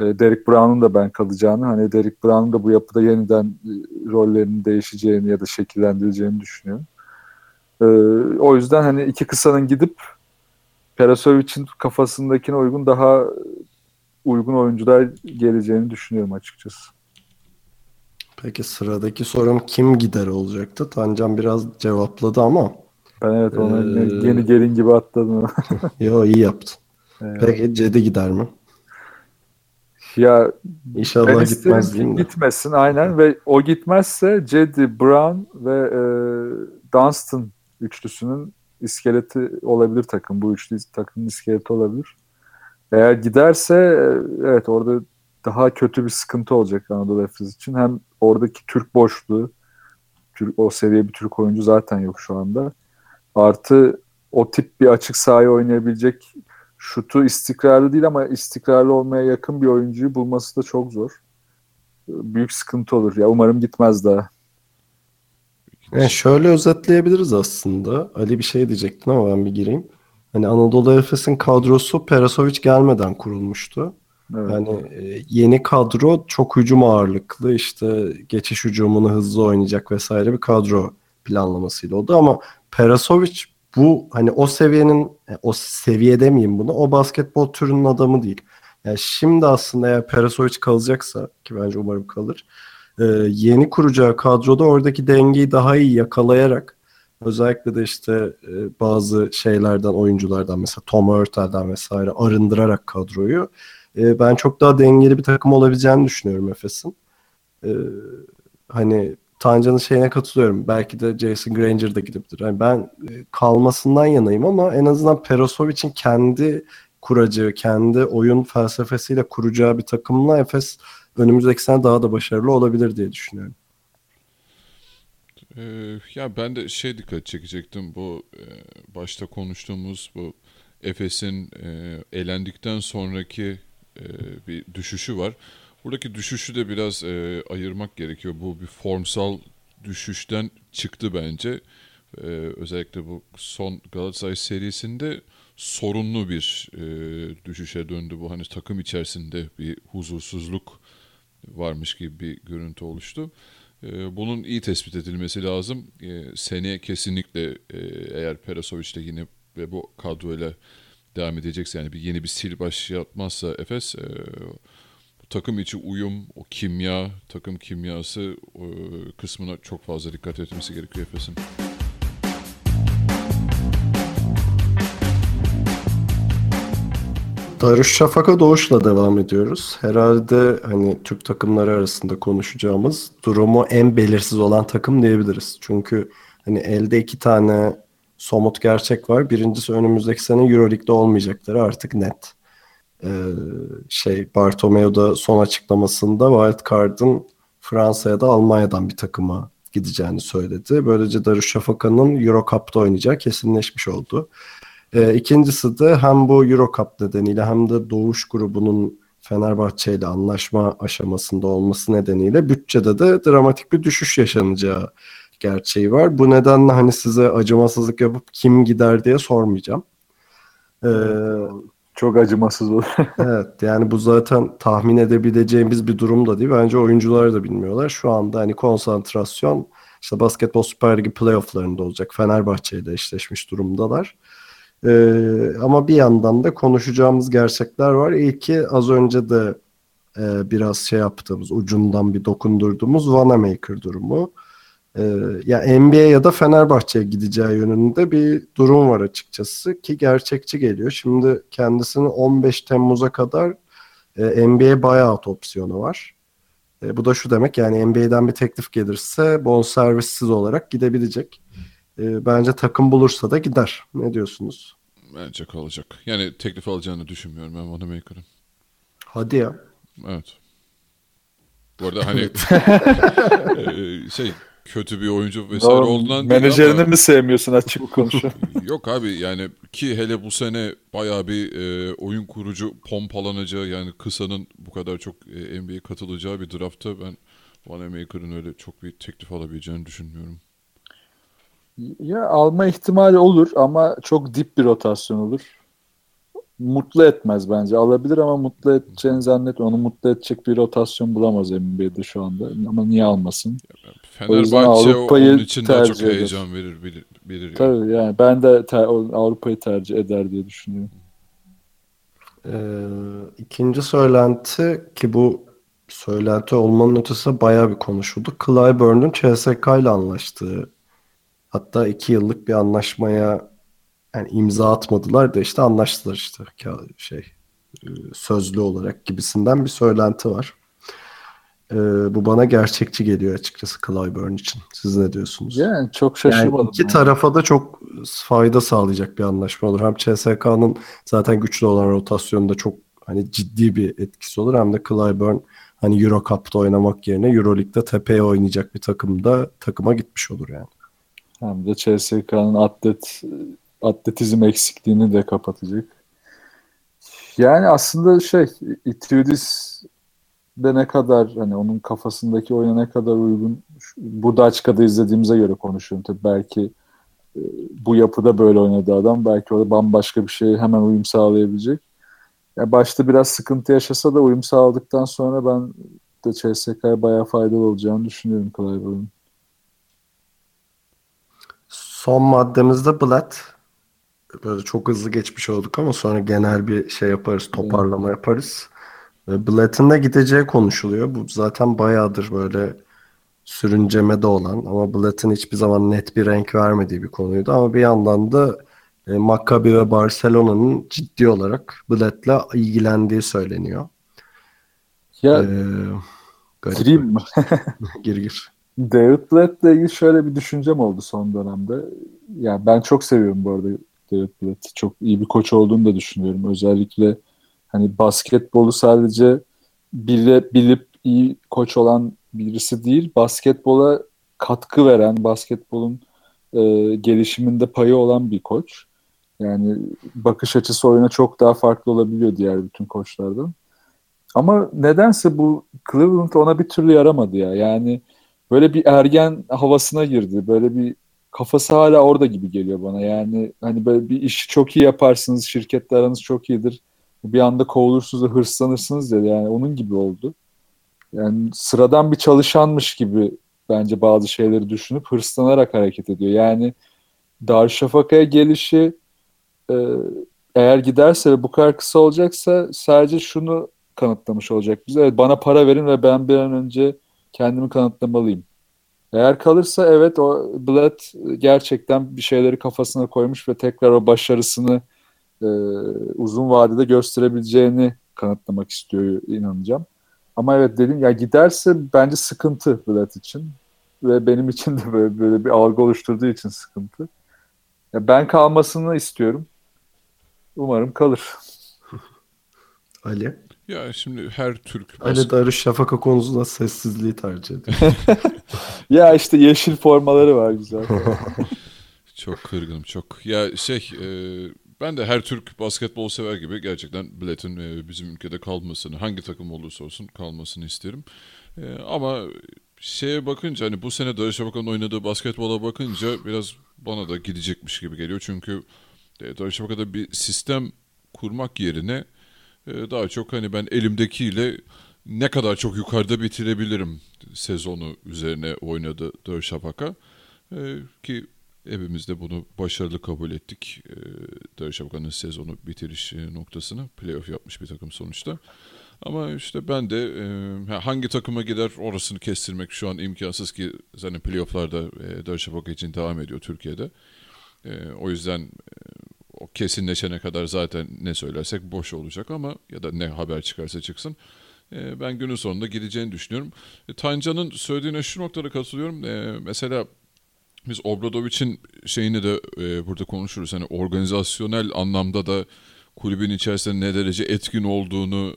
E, Derek Brown'un da ben kalacağını hani Derek Brown'un da bu yapıda yeniden e, rollerinin değişeceğini ya da şekillendireceğini düşünüyorum. E, o yüzden hani iki kısanın gidip Perasovic'in kafasındakine uygun daha uygun oyuncular geleceğini düşünüyorum açıkçası. Peki sıradaki sorum kim gider olacaktı? Tancan biraz cevapladı ama Ben evet onu Ee, yeni gelin gibi atladım. yo iyi yaptın. Evet. Peki Cedi gider mi? ya İnşallah gitmez isterim ki diyeyim de. gitmesin aynen ve o gitmezse Cedi, Brown ve e, Dunstan üçlüsünün iskeleti olabilir takım. Bu üçlü takımın iskeleti olabilir. Eğer giderse evet orada daha kötü bir sıkıntı olacak Anadolu Efes için. Hem oradaki Türk boşluğu, Türk, o seviye bir Türk oyuncu zaten yok şu anda. Artı o tip bir açık sahaya oynayabilecek şutu istikrarlı değil ama istikrarlı olmaya yakın bir oyuncuyu bulması da çok zor. Büyük sıkıntı olur. Ya umarım gitmez daha. Yani şöyle özetleyebiliriz aslında. Ali bir şey diyecektin ama ben bir gireyim. Hani Anadolu Efes'in kadrosu Perasovic gelmeden kurulmuştu. Evet. Yani e, yeni kadro çok hücum ağırlıklı işte geçiş hücumunu hızlı oynayacak vesaire bir kadro planlamasıyla oldu ama Perasovic bu hani o seviyenin e, o seviye demeyeyim bunu o basketbol türünün adamı değil. Yani şimdi aslında eğer Perasovic kalacaksa ki bence umarım kalır e, yeni kuracağı kadroda oradaki dengeyi daha iyi yakalayarak özellikle de işte e, bazı şeylerden oyunculardan mesela Tom Hurtel'den vesaire arındırarak kadroyu e, ben çok daha dengeli bir takım olabileceğini düşünüyorum Efes'in. E, hani Tancan'ın şeyine katılıyorum. Belki de Jason Granger da gidebilir. Yani ben e, kalmasından yanayım ama en azından Perosovic'in kendi kuracağı, kendi oyun felsefesiyle kuracağı bir takımla Efes önümüzdeki sene daha da başarılı olabilir diye düşünüyorum. Ee, ya ben de şey dikkat çekecektim bu e, başta konuştuğumuz bu Efes'in e, elendikten sonraki e, bir düşüşü var. Buradaki düşüşü de biraz e, ayırmak gerekiyor. Bu bir formsal düşüşten çıktı bence. E, özellikle bu son Galatasaray serisinde sorunlu bir e, düşüşe döndü. Bu hani takım içerisinde bir huzursuzluk varmış gibi bir görüntü oluştu. E, bunun iyi tespit edilmesi lazım. E, seneye kesinlikle e, eğer Perasovic de yine ve bu kadroyla devam edecekse yani bir yeni bir sil baş yapmazsa Efes e, takım içi uyum, o kimya, takım kimyası e, kısmına çok fazla dikkat etmesi gerekiyor Efes'in. Darüşşafaka Doğuş'la devam ediyoruz. Herhalde hani Türk takımları arasında konuşacağımız durumu en belirsiz olan takım diyebiliriz. Çünkü hani elde iki tane somut gerçek var. Birincisi önümüzdeki sene Euroleague'de olmayacakları artık net. Ee, şey Bartomeu da son açıklamasında Wildcard'ın Fransa'ya da Almanya'dan bir takıma gideceğini söyledi. Böylece Darüşşafaka'nın Euro Cup'ta oynayacağı kesinleşmiş oldu. E, ikincisi de hem bu Euro Cup nedeniyle hem de Doğuş grubunun Fenerbahçe ile anlaşma aşamasında olması nedeniyle bütçede de dramatik bir düşüş yaşanacağı gerçeği var. Bu nedenle hani size acımasızlık yapıp kim gider diye sormayacağım. Ee, Çok acımasız olur. evet yani bu zaten tahmin edebileceğimiz bir durum da değil. Bence oyuncular da bilmiyorlar. Şu anda hani konsantrasyon işte Basketbol Süper Ligi playofflarında olacak. Fenerbahçe ile eşleşmiş durumdalar. Ee, ama bir yandan da konuşacağımız gerçekler var. İlki az önce de e, biraz şey yaptığımız, ucundan bir dokundurduğumuz Vanamaker durumu. Ee, ya NBA ya da Fenerbahçe'ye gideceği yönünde bir durum var açıkçası ki gerçekçi geliyor. Şimdi kendisinin 15 Temmuz'a kadar e, NBA buyout opsiyonu var. E, bu da şu demek yani NBA'den bir teklif gelirse bonservissiz olarak gidebilecek. E, bence takım bulursa da gider. Ne diyorsunuz? Bence kalacak. Yani teklif alacağını düşünmüyorum ben Wanamaker'ın. Hadi ya. Evet. Bu arada hani e, şey kötü bir oyuncu vesaire Doğru. olduğundan Menajerini ama- mi sevmiyorsun açık konuşuyor. Yok abi yani ki hele bu sene bayağı bir e, oyun kurucu pompalanacağı yani kısanın bu kadar çok e, NBA'ye katılacağı bir draftta ben Wanamaker'ın öyle çok bir teklif alabileceğini düşünmüyorum. Ya alma ihtimali olur ama çok dip bir rotasyon olur. Mutlu etmez bence. Alabilir ama mutlu edeceğini zannetmiyorum. Onu mutlu edecek bir rotasyon bulamaz NBA'de şu anda. Ama niye almasın? O Fenerbahçe Avrupa'yı onun için daha çok tercih eder. heyecan verir bilir, bilir yani. Tabii yani ben de ter- Avrupa'yı tercih eder diye düşünüyorum. Ee, ikinci söylenti ki bu söylenti olmanın ötesinde bayağı bir konuşuldu. Clyburn'un CSK ile anlaştığı hatta iki yıllık bir anlaşmaya yani imza atmadılar da işte anlaştılar işte şey e, sözlü olarak gibisinden bir söylenti var. Ee, bu bana gerçekçi geliyor açıkçası Clyburn için. Siz ne diyorsunuz? Yani çok Yani şaşırmadım. iki yani. tarafa da çok fayda sağlayacak bir anlaşma olur. Hem CSK'nın zaten güçlü olan rotasyonunda çok hani ciddi bir etkisi olur. Hem de Clyburn hani Euro Cup'ta oynamak yerine Euroleague'de tepeye oynayacak bir takımda takıma gitmiş olur yani. Hem de CSK'nın atlet atletizm eksikliğini de kapatacak. Yani aslında şey Itiudis de ne kadar hani onun kafasındaki oyuna ne kadar uygun burada açıkada izlediğimize göre konuşuyorum. Tabii belki e, bu yapıda böyle oynadı adam. Belki orada bambaşka bir şeye hemen uyum sağlayabilecek. Ya başta biraz sıkıntı yaşasa da uyum sağladıktan sonra ben de CSK'ya bayağı faydalı olacağını düşünüyorum Clyburn'un. Son maddemizde Blatt. Böyle çok hızlı geçmiş olduk ama sonra genel bir şey yaparız, toparlama yaparız. Ve Blatt'ın da gideceği konuşuluyor. Bu zaten bayağıdır böyle sürüncemede olan ama Blatt'ın hiçbir zaman net bir renk vermediği bir konuydu. Ama bir yandan da e, Maccabi ve Barcelona'nın ciddi olarak Blatt'la ilgilendiği söyleniyor. Ya Ee, garip. gireyim mi? Gir gir. David Blatt'le ilgili şöyle bir düşüncem oldu son dönemde. Yani ben çok seviyorum bu arada David Blatt'i. Çok iyi bir koç olduğunu da düşünüyorum. Özellikle hani basketbolu sadece bile, bilip iyi koç olan birisi değil, basketbola katkı veren, basketbolun e, gelişiminde payı olan bir koç. Yani bakış açısı oyuna çok daha farklı olabiliyor diğer bütün koçlardan. Ama nedense bu Cleveland ona bir türlü yaramadı ya. Yani böyle bir ergen havasına girdi. Böyle bir kafası hala orada gibi geliyor bana. Yani hani böyle bir işi çok iyi yaparsınız, şirketle aranız çok iyidir. Bir anda kovulursunuz da hırslanırsınız ya yani onun gibi oldu. Yani sıradan bir çalışanmış gibi bence bazı şeyleri düşünüp hırslanarak hareket ediyor. Yani Darüşşafaka'ya gelişi e, eğer giderse ve bu kadar kısa olacaksa sadece şunu kanıtlamış olacak bize. Evet, bana para verin ve ben bir an önce kendimi kanıtlamalıyım. Eğer kalırsa evet o Blatt gerçekten bir şeyleri kafasına koymuş ve tekrar o başarısını e, uzun vadede gösterebileceğini kanıtlamak istiyor inanacağım. Ama evet dedim ya giderse bence sıkıntı Blatt için ve benim için de böyle, böyle bir algı oluşturduğu için sıkıntı. Ya ben kalmasını istiyorum. Umarım kalır. Ali. Ya şimdi her Türk Ali Darüşşafaka konusunda sessizliği tercih ediyor. Ya işte yeşil formaları var güzel. Çok kırgınım çok. Ya şey e, ben de her Türk basketbol sever gibi gerçekten Blatt'ın e, bizim ülkede kalmasını hangi takım olursa olsun kalmasını isterim. E, ama şeye bakınca hani bu sene Darüşşafaka'nın oynadığı basketbola bakınca biraz bana da gidecekmiş gibi geliyor. Çünkü e, Darüşşafaka'da bir sistem kurmak yerine daha çok hani ben elimdekiyle ne kadar çok yukarıda bitirebilirim sezonu üzerine oynadı Darüşşafaka. E, ki hepimiz de bunu başarılı kabul ettik. E, Darüşşafaka'nın sezonu bitiriş noktasını. Playoff yapmış bir takım sonuçta. Ama işte ben de e, hangi takıma gider orasını kestirmek şu an imkansız ki zaten playofflarda e, Darüşşafaka için devam ediyor Türkiye'de. E, o yüzden e, o kesinleşene kadar zaten ne söylersek boş olacak ama ya da ne haber çıkarsa çıksın. E, ben günün sonunda gideceğini düşünüyorum. E, Tancan'ın söylediğine şu noktada katılıyorum. E, mesela biz Obradovic'in şeyini de e, burada konuşuruz. Hani organizasyonel anlamda da kulübün içerisinde ne derece etkin olduğunu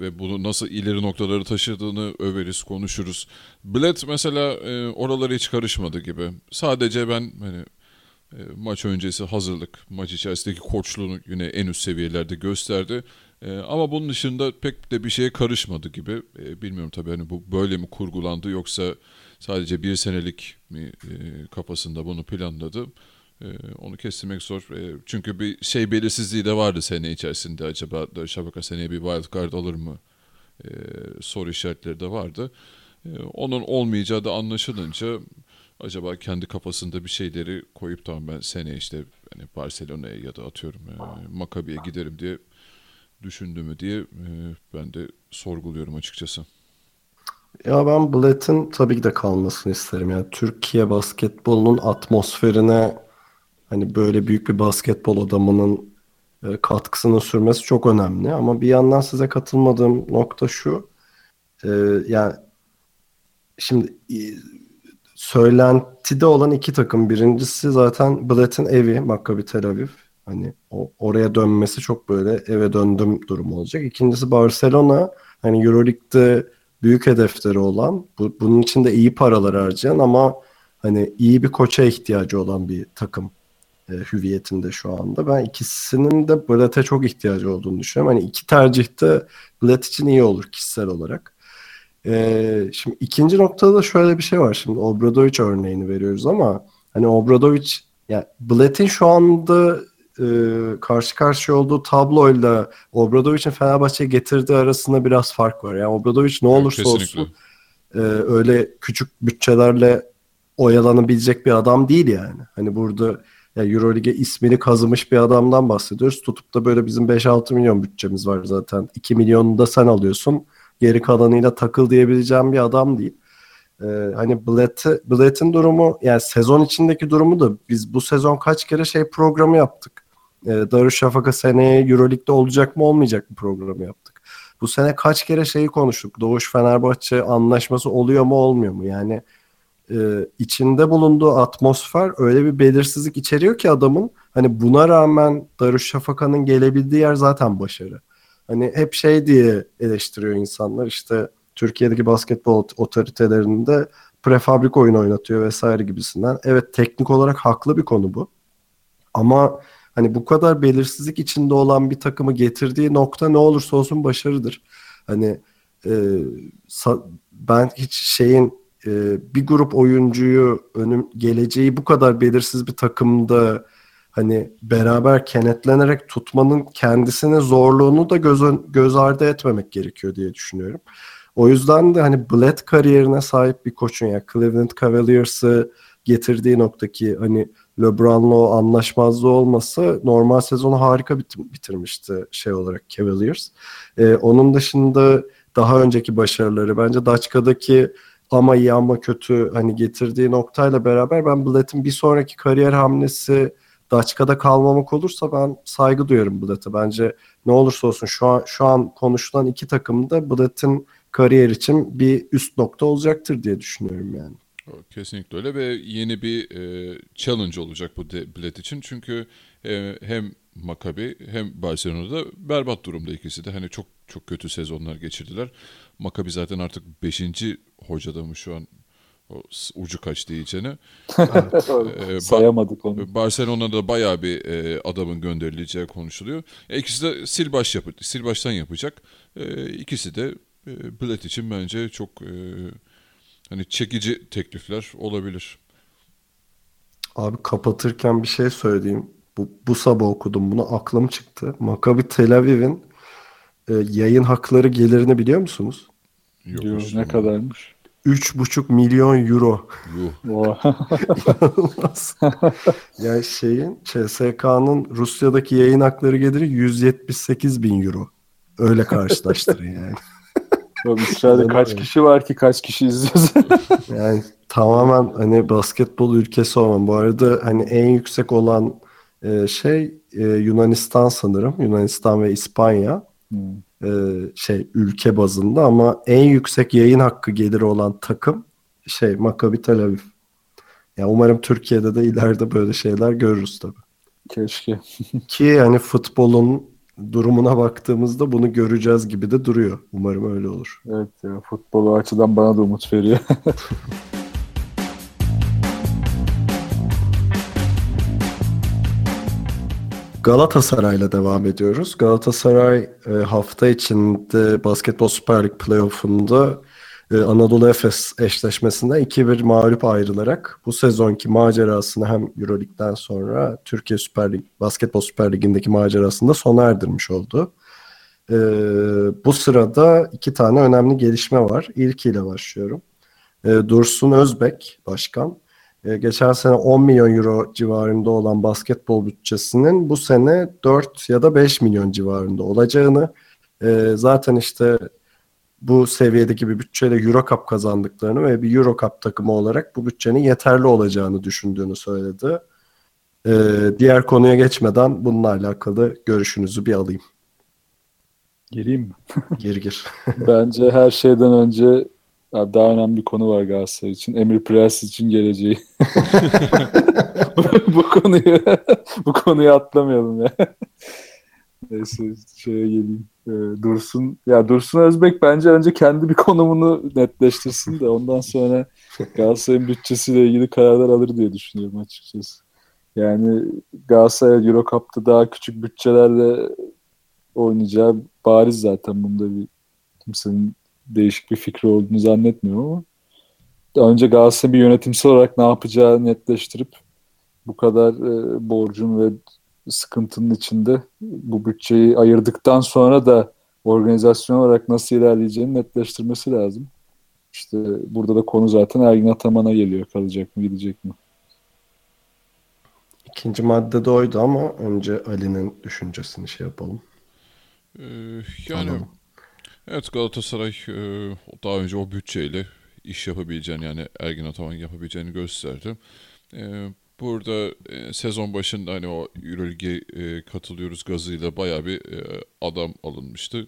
ve bunu nasıl ileri noktaları taşıdığını överiz, konuşuruz. Bled mesela e, oralara hiç karışmadı gibi. Sadece ben hani maç öncesi hazırlık, maç içerisindeki koçluğunu yine en üst seviyelerde gösterdi. E, ama bunun dışında pek de bir şeye karışmadı gibi. E, bilmiyorum tabii hani bu böyle mi kurgulandı yoksa sadece bir senelik mi e, kafasında bunu planladı. E, onu kestirmek zor. E, çünkü bir şey belirsizliği de vardı sene içerisinde. Acaba Şabaka seneye bir wild card alır mı? E, soru işaretleri de vardı. E, onun olmayacağı da anlaşılınca acaba kendi kafasında bir şeyleri koyup tamam ben seneye işte hani Barcelona'ya ya da atıyorum e, Maccabi'ye giderim diye düşündü mü diye e, ben de sorguluyorum açıkçası. Ya ben Blatt'ın tabii ki de kalmasını isterim. Yani Türkiye basketbolunun atmosferine hani böyle büyük bir basketbol adamının e, katkısını sürmesi çok önemli. Ama bir yandan size katılmadığım nokta şu. E, yani şimdi söylentide olan iki takım. Birincisi zaten Blatt'ın evi Maccabi Tel Aviv. Hani o, oraya dönmesi çok böyle eve döndüm durumu olacak. İkincisi Barcelona. Hani Euroleague'de büyük hedefleri olan, bu, bunun için de iyi paralar harcayan ama hani iyi bir koça ihtiyacı olan bir takım e, hüviyetinde şu anda. Ben ikisinin de Blatt'e çok ihtiyacı olduğunu düşünüyorum. Hani iki tercihte Blatt için iyi olur kişisel olarak. E, şimdi ikinci noktada da şöyle bir şey var. Şimdi Obradovic örneğini veriyoruz ama hani Obradovic yani Blatt'in şu anda e, karşı karşıya olduğu tabloyla Obradovic'in Fenerbahçe'ye getirdiği arasında biraz fark var. Yani Obradovic ne olursa Kesinlikle. olsun e, öyle küçük bütçelerle oyalanabilecek bir adam değil yani. Hani burada ya Euroleague'e ismini kazımış bir adamdan bahsediyoruz. Tutup da böyle bizim 5-6 milyon bütçemiz var zaten. 2 milyonunu da sen alıyorsun. Geri kalanıyla takıl diyebileceğim bir adam değil. Ee, hani Blatt'ı- durumu yani sezon içindeki durumu da biz bu sezon kaç kere şey programı yaptık. Ee, Darüşşafaka seneye Euroleague'de olacak mı olmayacak mı programı yaptık. Bu sene kaç kere şeyi konuştuk. Doğuş Fenerbahçe anlaşması oluyor mu olmuyor mu? Yani e, içinde bulunduğu atmosfer öyle bir belirsizlik içeriyor ki adamın hani buna rağmen Darüşşafaka'nın gelebildiği yer zaten başarı. Hani hep şey diye eleştiriyor insanlar işte Türkiye'deki basketbol otoritelerinde prefabrik oyun oynatıyor vesaire gibisinden. Evet teknik olarak haklı bir konu bu. Ama hani bu kadar belirsizlik içinde olan bir takımı getirdiği nokta ne olursa olsun başarıdır. Hani e, ben hiç şeyin e, bir grup oyuncuyu önüm geleceği bu kadar belirsiz bir takımda hani beraber kenetlenerek tutmanın kendisine zorluğunu da göz, göz ardı etmemek gerekiyor diye düşünüyorum. O yüzden de hani Blatt kariyerine sahip bir koçun ya Cleveland Cavaliers'ı getirdiği noktaki hani LeBron'la o anlaşmazlığı olmasa normal sezonu harika bit- bitirmişti şey olarak Cavaliers. Ee, onun dışında daha önceki başarıları bence Daçka'daki ama iyi ama kötü hani getirdiği noktayla beraber ben Blatt'in bir sonraki kariyer hamlesi Daçka'da kalmamak olursa ben saygı duyuyorum Blatt'a. Bence ne olursa olsun şu an şu an konuşulan iki takım da Blatt'in kariyer için bir üst nokta olacaktır diye düşünüyorum yani. Kesinlikle öyle ve yeni bir e, challenge olacak bu bilet için. Çünkü e, hem Maccabi hem Barcelona'da berbat durumda ikisi de. Hani çok çok kötü sezonlar geçirdiler. Maccabi zaten artık 5. hocada mı şu an o ucu kaçtı iyicene. Ee, Sayamadık onu. Barcelona'da bayağı bir e, adamın gönderileceği konuşuluyor. E, ikisi de sil baş yapı, sil baştan yapacak. E, ikisi de e, bilet için bence çok e, hani çekici teklifler olabilir. Abi kapatırken bir şey söyleyeyim. Bu, bu sabah okudum bunu aklım çıktı. Maccabi Tel Aviv'in e, yayın hakları gelirini biliyor musunuz? Yok, Diyor, ne kadarmış? 3,5 milyon euro. İnanılmaz. yani şeyin CSK'nın Rusya'daki yayın hakları geliri 178 bin euro. öyle karşılaştırın yani. Oğlum İsrail'de kaç kişi var ki kaç kişi izliyoruz? Yani tamamen hani basketbol ülkesi olan. Bu arada hani en yüksek olan e, şey e, Yunanistan sanırım. Yunanistan ve İspanya. Hmm. E, şey ülke bazında ama en yüksek yayın hakkı geliri olan takım şey Maccabi Tel Aviv. Yani umarım Türkiye'de de ileride böyle şeyler görürüz tabii. Keşke. Ki yani futbolun durumuna baktığımızda bunu göreceğiz gibi de duruyor. Umarım öyle olur. Evet ya futbol açıdan bana da umut veriyor. Galatasaray'la devam ediyoruz. Galatasaray e, hafta içinde Basketbol Süper Lig playoff'unda e, Anadolu Efes eşleşmesinde 2-1 mağlup ayrılarak bu sezonki macerasını hem Euroleague'den sonra Türkiye Süper Lig, Basketbol Süper Ligi'ndeki macerasını da sona erdirmiş oldu. E, bu sırada iki tane önemli gelişme var. İlkiyle başlıyorum. E, Dursun Özbek başkan e, geçen sene 10 milyon euro civarında olan basketbol bütçesinin bu sene 4 ya da 5 milyon civarında olacağını e, zaten işte bu seviyedeki bir bütçeyle Euro Cup kazandıklarını ve bir Euro Cup takımı olarak bu bütçenin yeterli olacağını düşündüğünü söyledi. E, diğer konuya geçmeden bununla alakalı görüşünüzü bir alayım. Gireyim mi? Gir gir. Bence her şeyden önce Abi daha önemli bir konu var Galatasaray için. Emir Prens için geleceği. bu konuyu bu konuyu atlamayalım ya. Neyse şeye geleyim. Ee, Dursun ya Dursun Özbek bence önce kendi bir konumunu netleştirsin de ondan sonra Galatasaray'ın bütçesiyle ilgili kararlar alır diye düşünüyorum açıkçası. Yani Galatasaray Euro Cup'ta daha küçük bütçelerle oynayacağı bariz zaten bunda bir kimsenin değişik bir fikri olduğunu zannetmiyorum ama önce Galatasaray bir yönetimsel olarak ne yapacağı netleştirip bu kadar e, borcun ve sıkıntının içinde bu bütçeyi ayırdıktan sonra da organizasyon olarak nasıl ilerleyeceğini netleştirmesi lazım. İşte burada da konu zaten Ergin Ataman'a geliyor. Kalacak mı gidecek mi? İkinci madde de oydu ama önce Ali'nin düşüncesini şey yapalım. Ee, yani Anladım. Evet Galatasaray e, daha önce o bütçeyle iş yapabileceğini yani Ergin Ataman yapabileceğini gösterdi. E, burada e, sezon başında hani o Euroleague'e katılıyoruz gazıyla bayağı bir adam alınmıştı.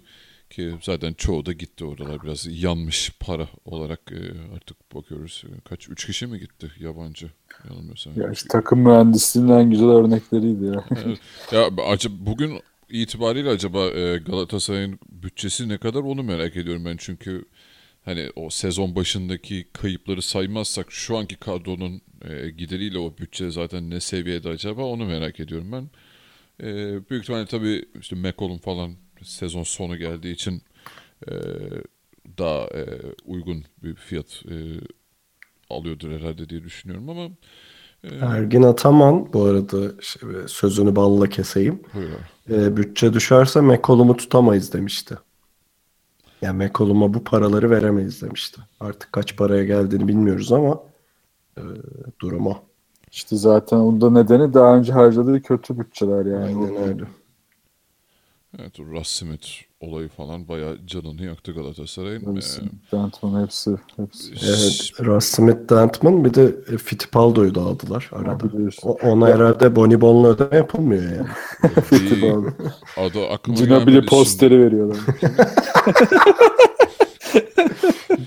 Ki zaten çoğu da gitti oralar biraz yanmış para olarak artık bakıyoruz. Kaç? Üç kişi mi gitti yabancı? Yanılmıyorsam. Ya işte takım mühendisliğinin en güzel örnekleriydi ya. Evet. Ya acaba bugün itibariyle acaba e, Galatasaray'ın bütçesi ne kadar onu merak ediyorum ben çünkü hani o sezon başındaki kayıpları saymazsak şu anki kadronun e, gideriyle o bütçe zaten ne seviyede acaba onu merak ediyorum ben. E, büyük ihtimalle tabii işte McCollum falan sezon sonu geldiği için daha uygun bir fiyat alıyordur herhalde diye düşünüyorum ama Ergin Ataman bu arada sözünü balla keseyim. E, bütçe düşerse McCollum'u tutamayız demişti. Yani McCollum'a bu paraları veremeyiz demişti. Artık kaç paraya geldiğini bilmiyoruz ama e, durum o. İşte zaten onda nedeni daha önce harcadığı kötü bütçeler yani. Aynen öyle. Evet, o Russ Smith olayı falan bayağı canını yaktı Galatasaray'ın. Hepsi, Ee, Danton hepsi. hepsi. Evet, Russ Smith, Dantman bir de e, Fittipaldo'yu da aldılar arada. O, ona herhalde Bonibon'la ödeme yapılmıyor yani. bir adı aklıma Ginobili posteri veriyorlar.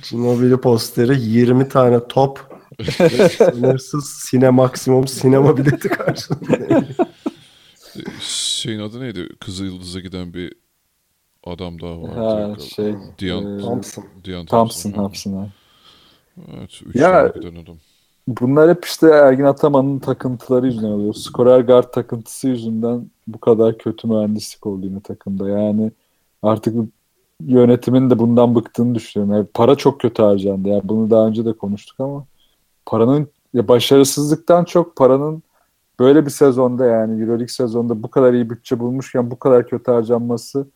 Ginobili posteri 20 tane top sınırsız sine maksimum sinema bileti karşılığında. Şeyin adı neydi? Kızıl Yıldız'a giden bir adam daha vardı. ha şey. Dion, e, Thompson. Dion Thompson. Thompson. ha. Evet, üç Ya- tane adam. Bunlar hep işte Ergin Ataman'ın takıntıları yüzünden oluyor. Skorer guard takıntısı yüzünden bu kadar kötü mühendislik oldu yine takımda. Yani artık yönetimin de bundan bıktığını düşünüyorum. Yani para çok kötü harcandı. Yani bunu daha önce de konuştuk ama paranın ya başarısızlıktan çok paranın böyle bir sezonda yani Euroleague sezonda bu kadar iyi bütçe bulmuşken bu kadar kötü harcanması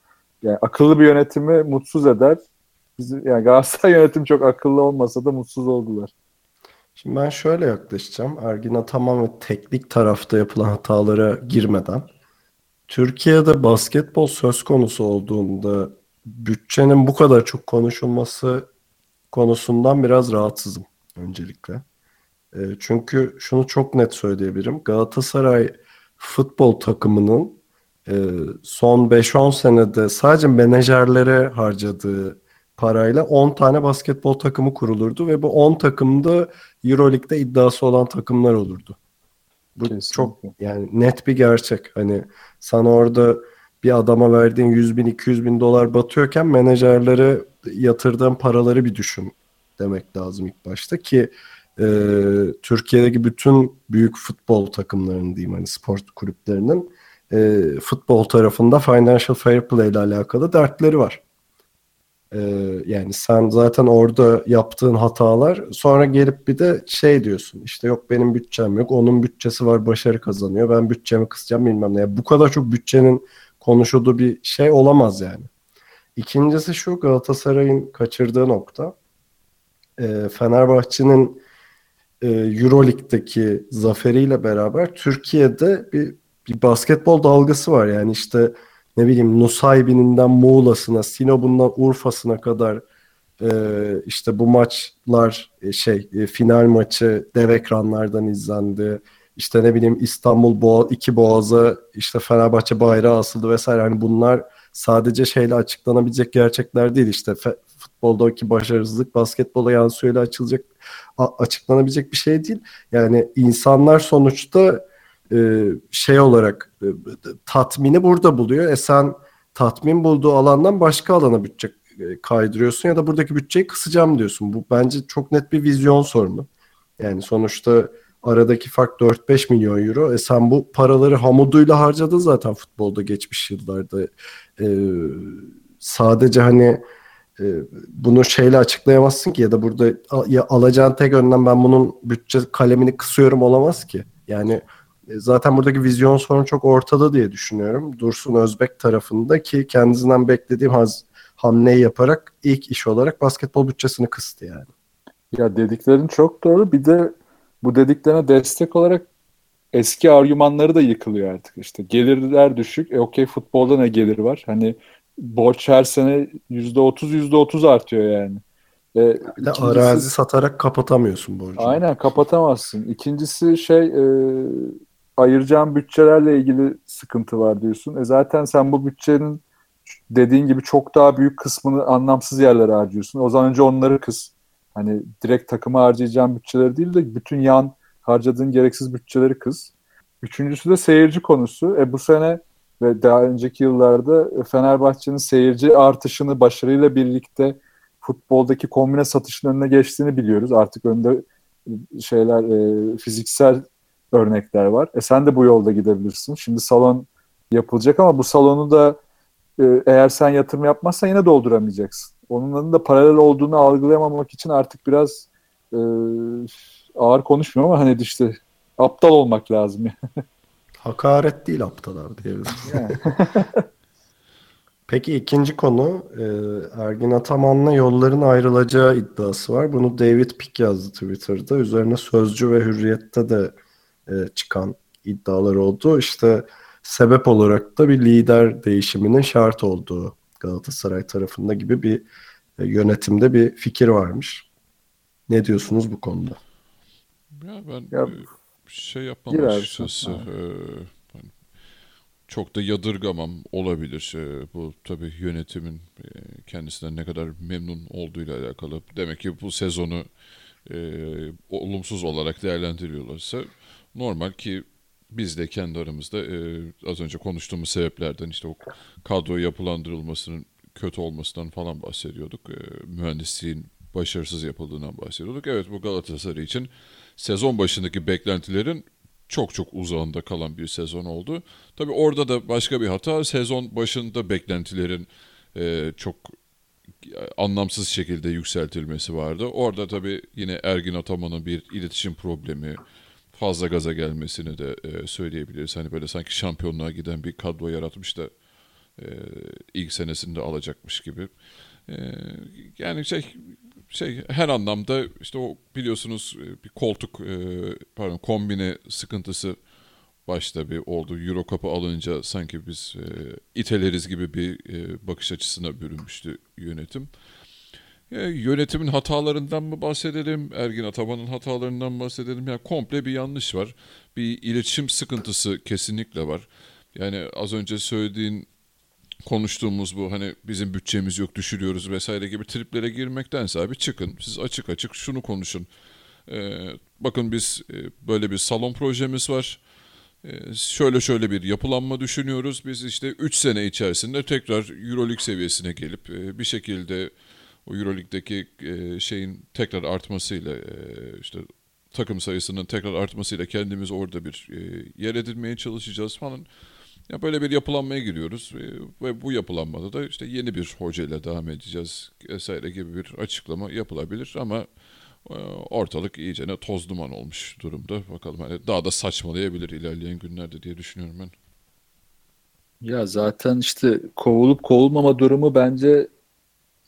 yani akıllı bir yönetimi mutsuz eder. Bizi, yani Galatasaray yönetim çok akıllı olmasa da mutsuz oldular. Şimdi ben şöyle yaklaşacağım. Ergin Ataman ve teknik tarafta yapılan hatalara girmeden Türkiye'de basketbol söz konusu olduğunda bütçenin bu kadar çok konuşulması konusundan biraz rahatsızım öncelikle. E, çünkü şunu çok net söyleyebilirim. Galatasaray futbol takımının e, son 5-10 senede sadece menajerlere harcadığı parayla 10 tane basketbol takımı kurulurdu ve bu 10 takımda Euroleague'de iddiası olan takımlar olurdu. Bu Kesinlikle. çok yani net bir gerçek. Hani sana orada bir adama verdiğin 100 bin 200 bin dolar batıyorken menajerlere yatırdığın paraları bir düşün demek lazım ilk başta ki e, Türkiye'deki bütün büyük futbol takımlarının diyeyim hani spor kulüplerinin e, futbol tarafında financial fair play ile alakalı dertleri var. E, yani sen zaten orada yaptığın hatalar sonra gelip bir de şey diyorsun işte yok benim bütçem yok onun bütçesi var başarı kazanıyor ben bütçemi kısacağım bilmem ne. Yani bu kadar çok bütçenin konuşulduğu bir şey olamaz yani. İkincisi şu Galatasaray'ın kaçırdığı nokta. E, Fenerbahçe'nin e, Euroleague'deki zaferiyle beraber Türkiye'de bir, bir basketbol dalgası var. Yani işte ne bileyim Nusaybin'inden Muğla'sına, Sinop'undan Urfa'sına kadar e, işte bu maçlar e, şey e, final maçı dev ekranlardan izlendi. İşte ne bileyim İstanbul Boğa, iki Boğaz'a işte Fenerbahçe bayrağı asıldı vesaire. Hani bunlar sadece şeyle açıklanabilecek gerçekler değil. İşte fe, futboldaki başarısızlık basketbola yansıyla açılacak açıklanabilecek bir şey değil. Yani insanlar sonuçta e, şey olarak e, tatmini burada buluyor. E sen tatmin bulduğu alandan başka alana bütçe e, kaydırıyorsun ya da buradaki bütçeyi kısacağım diyorsun. Bu bence çok net bir vizyon sorunu. Yani sonuçta aradaki fark 4-5 milyon euro. E sen bu paraları hamuduyla harcadın zaten futbolda geçmiş yıllarda. E, sadece hani e, bunu şeyle açıklayamazsın ki ya da burada ya alacağın tek önlem ben bunun bütçe kalemini kısıyorum olamaz ki. Yani e, zaten buradaki vizyon sorunu çok ortada diye düşünüyorum. Dursun Özbek tarafında ki kendisinden beklediğim haz, hamleyi yaparak ilk iş olarak basketbol bütçesini kıstı yani. Ya dediklerin çok doğru. Bir de bu dediklerine destek olarak eski argümanları da yıkılıyor artık. İşte gelirler düşük. E okey futbolda ne gelir var? Hani borç her sene yüzde otuz yüzde otuz artıyor yani. E, bir de ikincisi, arazi satarak kapatamıyorsun borcunu. Aynen kapatamazsın. İkincisi şey e, ayıracağın bütçelerle ilgili sıkıntı var diyorsun. E zaten sen bu bütçenin dediğin gibi çok daha büyük kısmını anlamsız yerlere harcıyorsun. O zaman önce onları kıs. Hani direkt takıma harcayacağın bütçeleri değil de bütün yan harcadığın gereksiz bütçeleri kız. Üçüncüsü de seyirci konusu. E bu sene ve daha önceki yıllarda Fenerbahçe'nin seyirci artışını başarıyla birlikte futboldaki kombine satışın önüne geçtiğini biliyoruz. Artık önde şeyler e, fiziksel örnekler var. E sen de bu yolda gidebilirsin. Şimdi salon yapılacak ama bu salonu da e, eğer sen yatırım yapmazsan yine dolduramayacaksın. Onun da paralel olduğunu algılayamamak için artık biraz e, ağır konuşmuyorum ama hani işte aptal olmak lazım. Hakaret değil aptal abi diyebiliriz. Yani. Peki ikinci konu e, Ergin Ataman'la yolların ayrılacağı iddiası var. Bunu David Pick yazdı Twitter'da. Üzerine Sözcü ve Hürriyet'te de e, çıkan iddialar oldu. İşte sebep olarak da bir lider değişiminin şart olduğu Galatasaray tarafında gibi bir e, yönetimde bir fikir varmış. Ne diyorsunuz bu konuda? Ya ben ya, şey yapmam açıkçası. E, çok da yadırgamam olabilir. E, bu tabii yönetimin e, kendisinden ne kadar memnun olduğuyla alakalı. Demek ki bu sezonu e, olumsuz olarak değerlendiriyorlarsa normal ki biz de kendi aramızda e, az önce konuştuğumuz sebeplerden işte o kadro yapılandırılmasının kötü olmasından falan bahsediyorduk. E, mühendisliğin başarısız yapıldığından bahsediyorduk. Evet bu Galatasaray için sezon başındaki beklentilerin çok çok uzağında kalan bir sezon oldu. Tabii orada da başka bir hata sezon başında beklentilerin e, çok anlamsız şekilde yükseltilmesi vardı. Orada tabii yine Ergin Ataman'ın bir iletişim problemi, fazla gaza gelmesini de e, söyleyebiliriz. Hani böyle sanki şampiyonluğa giden bir kadro yaratmış da e, ilk senesinde alacakmış gibi. E, yani şey şey her anlamda işte o biliyorsunuz bir koltuk e, pardon kombine sıkıntısı başta bir oldu. Euro Cup'ı alınca sanki biz e, iteleriz gibi bir e, bakış açısına bürünmüştü yönetim. E, yönetimin hatalarından mı bahsedelim, Ergin Ataman'ın hatalarından mı bahsedelim? Yani komple bir yanlış var. Bir iletişim sıkıntısı kesinlikle var. Yani az önce söylediğin konuştuğumuz bu hani bizim bütçemiz yok düşürüyoruz vesaire gibi triplere girmektense abi çıkın siz açık açık şunu konuşun. Ee, bakın biz e, böyle bir salon projemiz var. Ee, şöyle şöyle bir yapılanma düşünüyoruz. Biz işte 3 sene içerisinde tekrar Euroleague seviyesine gelip e, bir şekilde o Euroleague'deki e, şeyin tekrar artmasıyla e, işte takım sayısının tekrar artmasıyla kendimiz orada bir e, yer edinmeye çalışacağız falan. Ya böyle bir yapılanmaya giriyoruz e, ve bu yapılanmada da işte yeni bir hocayla devam edeceğiz vesaire gibi bir açıklama yapılabilir ama e, ortalık iyicene toz duman olmuş durumda. Bakalım hani daha da saçmalayabilir ilerleyen günlerde diye düşünüyorum ben. Ya zaten işte kovulup kovulmama durumu bence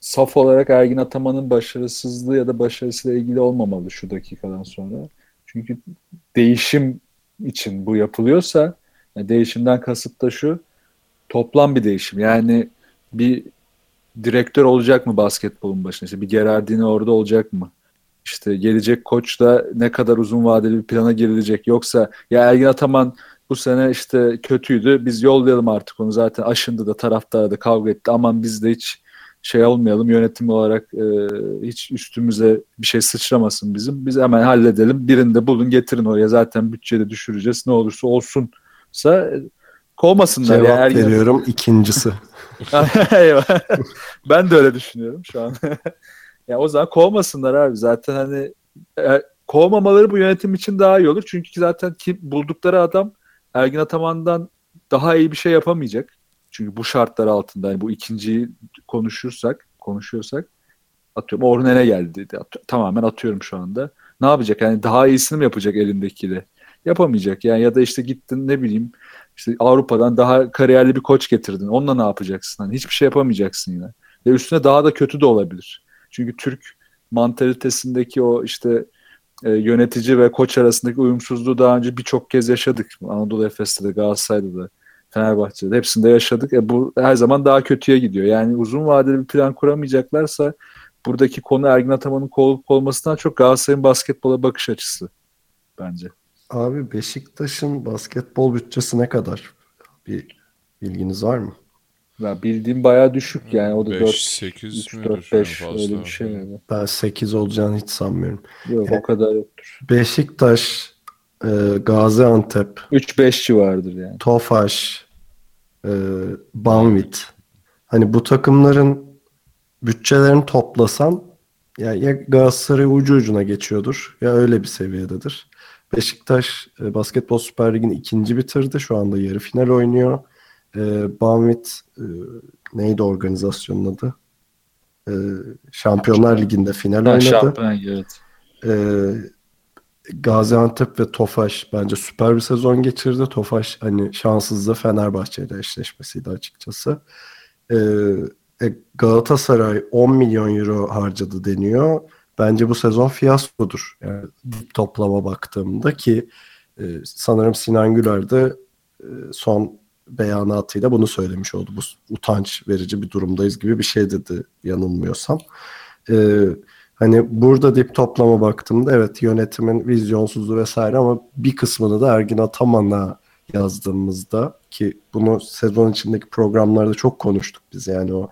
saf olarak Ergin Ataman'ın başarısızlığı ya da başarısıyla ilgili olmamalı şu dakikadan sonra. Çünkü değişim için bu yapılıyorsa yani değişimden kasıt da şu toplam bir değişim. Yani bir direktör olacak mı basketbolun başında? İşte bir Gerardini orada olacak mı? İşte gelecek koç da ne kadar uzun vadeli bir plana girilecek. Yoksa ya Ergin Ataman bu sene işte kötüydü. Biz yollayalım artık onu zaten aşındı da taraftar da kavga etti. Aman biz de hiç şey olmayalım yönetim olarak e, hiç üstümüze bir şey sıçramasın bizim. Biz hemen halledelim. Birinde bulun getirin oraya zaten bütçede düşüreceğiz. Ne olursa olsunsa e, kovmasınlar. Cevap ya. Ergin- veriyorum ikincisi. Eyvah. ben de öyle düşünüyorum şu an. ya o zaman kovmasınlar abi. Zaten hani e, kovmamaları bu yönetim için daha iyi olur. Çünkü zaten kim buldukları adam Ergin Ataman'dan daha iyi bir şey yapamayacak. Çünkü bu şartlar altında yani bu ikinciyi konuşursak, konuşuyorsak atıyorum Ornen'e geldi. At- tamamen atıyorum şu anda. Ne yapacak? Yani daha iyisini mi yapacak elindekiyle? Yapamayacak. Yani ya da işte gittin ne bileyim işte Avrupa'dan daha kariyerli bir koç getirdin. Onunla ne yapacaksın? Hani hiçbir şey yapamayacaksın yine. Ve üstüne daha da kötü de olabilir. Çünkü Türk mantalitesindeki o işte e, yönetici ve koç arasındaki uyumsuzluğu daha önce birçok kez yaşadık. Anadolu Efes'te de, Galatasaray'da da, Fenerbahçe'de hepsinde yaşadık. E, bu her zaman daha kötüye gidiyor. Yani uzun vadeli bir plan kuramayacaklarsa buradaki konu Ergin Ataman'ın kol olmasından çok Galatasaray'ın basketbola bakış açısı bence. Abi Beşiktaş'ın basketbol bütçesi ne kadar? Bir bilginiz var mı? Ya bildiğim bayağı düşük yani o da 4 5-8 3 midir 4 en 5 fazla? öyle bir şey yani. Ben 8 olacağını hiç sanmıyorum. Yok o kadar yoktur. Beşiktaş, e, Gaziantep, 3 5 civarıdır yani. Tofaş, e, Banvit. Hani bu takımların bütçelerini toplasan ya, ya Galatasaray ucu ucuna geçiyordur ya öyle bir seviyededir. Beşiktaş e, Basketbol Süper Ligi'ni ikinci bitirdi. Şu anda yarı final oynuyor. E, Banvit e, neydi organizasyonun adı? E, Şampiyonlar Ligi'nde final Ha, oynadı. şampiyon evet. Ee, Gaziantep ve Tofaş bence süper bir sezon geçirdi. Tofaş hani şanssızlığı Fenerbahçe ile eşleşmesiydi açıkçası. Ee, e, Galatasaray 10 milyon euro harcadı deniyor. Bence bu sezon fiyaskodur. Yani toplama baktığımda ki e, sanırım Sinan Güler de e, son beyanatıyla bunu söylemiş oldu. Bu utanç verici bir durumdayız gibi bir şey dedi yanılmıyorsam. Ee, Hani burada dip toplama baktığımda evet yönetimin vizyonsuzluğu vesaire ama bir kısmını da Ergin Ataman'a yazdığımızda ki bunu sezon içindeki programlarda çok konuştuk biz yani o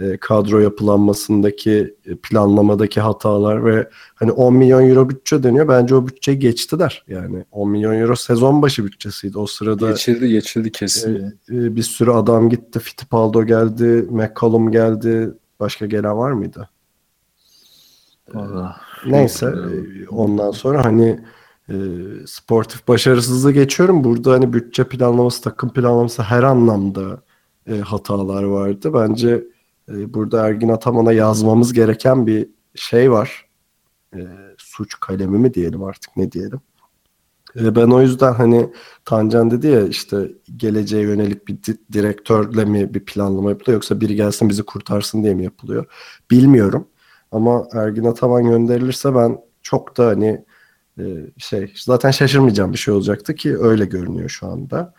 e, kadro yapılanmasındaki e, planlamadaki hatalar ve hani 10 milyon euro bütçe deniyor bence o bütçeyi geçtiler yani 10 milyon euro sezon başı bütçesiydi o sırada Geçildi geçildi kesin. e, e, bir sürü adam gitti Fittipaldo geldi McCollum geldi başka gelen var mıydı? Vallahi. Neyse e, ondan sonra hani e, sportif başarısızlığı geçiyorum. Burada hani bütçe planlaması, takım planlaması her anlamda e, hatalar vardı. Bence e, burada Ergin Ataman'a yazmamız gereken bir şey var. E, suç kalemi mi diyelim artık ne diyelim. E, ben o yüzden hani Tancan dedi ya işte geleceğe yönelik bir di- direktörle mi bir planlama yapılıyor yoksa biri gelsin bizi kurtarsın diye mi yapılıyor? Bilmiyorum. Ama Ergin Ataman gönderilirse ben çok da hani e, şey zaten şaşırmayacağım bir şey olacaktı ki öyle görünüyor şu anda.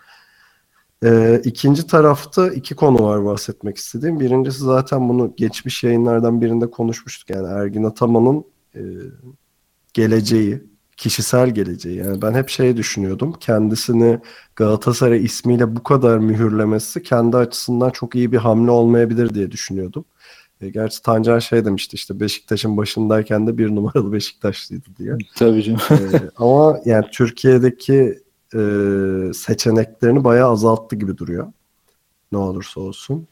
E, ikinci tarafta iki konu var bahsetmek istediğim. Birincisi zaten bunu geçmiş yayınlardan birinde konuşmuştuk. Yani Ergin Ataman'ın e, geleceği, kişisel geleceği. Yani ben hep şey düşünüyordum. Kendisini Galatasaray ismiyle bu kadar mühürlemesi kendi açısından çok iyi bir hamle olmayabilir diye düşünüyordum. E, gerçi Tancan şey demişti işte Beşiktaş'ın başındayken de bir numaralı Beşiktaşlıydı diye. Tabii canım. e, ama yani Türkiye'deki e, seçeneklerini bayağı azalttı gibi duruyor. Ne olursa olsun.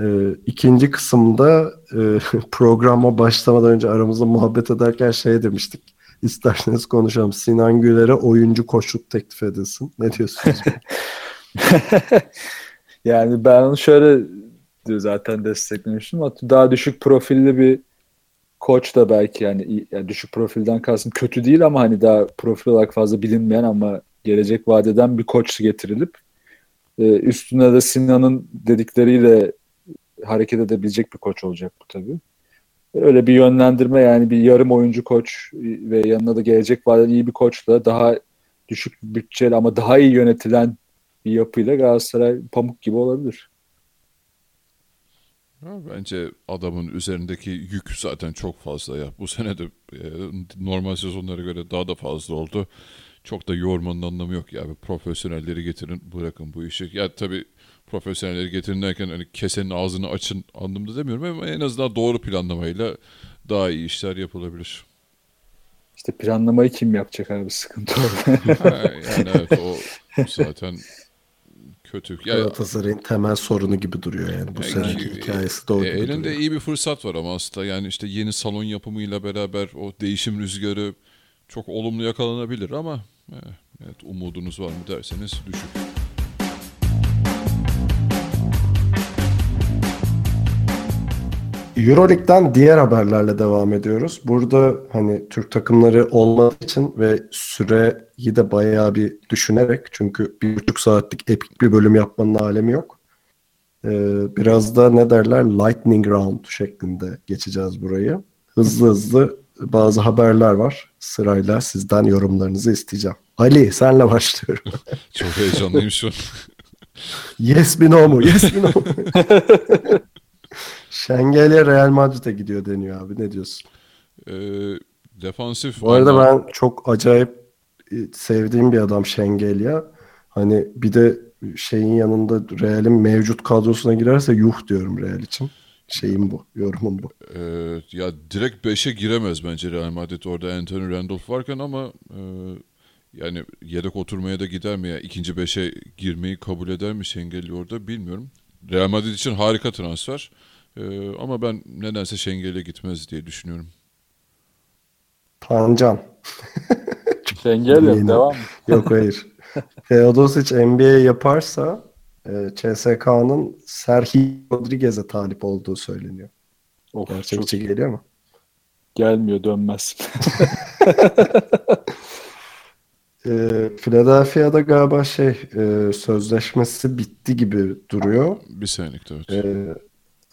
E, ikinci kısımda e, programa başlamadan önce aramızda muhabbet ederken şey demiştik. İsterseniz konuşalım. Sinan Güler'e oyuncu koçluk teklif edilsin. Ne diyorsunuz? yani ben onu şöyle zaten desteklemiştim. Daha düşük profilli bir koç da belki yani, yani düşük profilden kalsın kötü değil ama hani daha profil olarak fazla bilinmeyen ama gelecek vadeden bir koç getirilip e, üstüne de Sinan'ın dedikleriyle hareket edebilecek bir koç olacak bu tabii. Öyle bir yönlendirme yani bir yarım oyuncu koç ve yanına da gelecek vadeden iyi bir koçla daha düşük bütçeli ama daha iyi yönetilen bir yapıyla Galatasaray pamuk gibi olabilir. Bence adamın üzerindeki yük zaten çok fazla ya. Bu sene de e, normal sezonlara göre daha da fazla oldu. Çok da yormanın anlamı yok ya. Profesyonelleri getirin bırakın bu işi. Ya tabii profesyonelleri getirin derken hani kesenin ağzını açın anlamda demiyorum ama en azından doğru planlamayla daha iyi işler yapılabilir. İşte planlamayı kim yapacak abi sıkıntı orada. yani evet o zaten kötü. Ya, Galatasaray'ın temel sorunu gibi duruyor yani bu yani, seneki hikayesi de o e, Elinde duruyor. iyi bir fırsat var ama aslında yani işte yeni salon yapımıyla beraber o değişim rüzgarı çok olumlu yakalanabilir ama evet umudunuz var mı derseniz düşük. Euroleague'den diğer haberlerle devam ediyoruz. Burada hani Türk takımları olmadığı için ve süreyi de bayağı bir düşünerek çünkü bir buçuk saatlik epik bir bölüm yapmanın alemi yok. Ee, biraz da ne derler lightning round şeklinde geçeceğiz burayı. Hızlı hızlı bazı haberler var. Sırayla sizden yorumlarınızı isteyeceğim. Ali senle başlıyorum. Çok heyecanlıyım şu an. yes mi no mu? Yes mi no mu? Şengel'e Real Madrid'e gidiyor deniyor abi. Ne diyorsun? Ee, defansif. Bu arada ben çok acayip e, sevdiğim bir adam Şengelya. Hani bir de şeyin yanında Real'in mevcut kadrosuna girerse yuh diyorum Real için. Şeyim bu, yorumum bu. Ee, ya direkt 5'e giremez bence Real Madrid orada Anthony Randolph varken ama e, yani yedek oturmaya da gider mi ya? ikinci 5'e girmeyi kabul eder mi Şengelli orada bilmiyorum. Real Madrid için harika transfer. Ee, ama ben nedense Şengel'e gitmez diye düşünüyorum. Tancan. Şengel'le devam Yok hayır. Teodosic NBA yaparsa e, CSK'nın Serhi Rodriguez'e talip olduğu söyleniyor. Of, Gerçekçi çok... geliyor mu? Gelmiyor dönmez. e, Philadelphia'da galiba şey e, sözleşmesi bitti gibi duruyor. Bir senelik evet. E,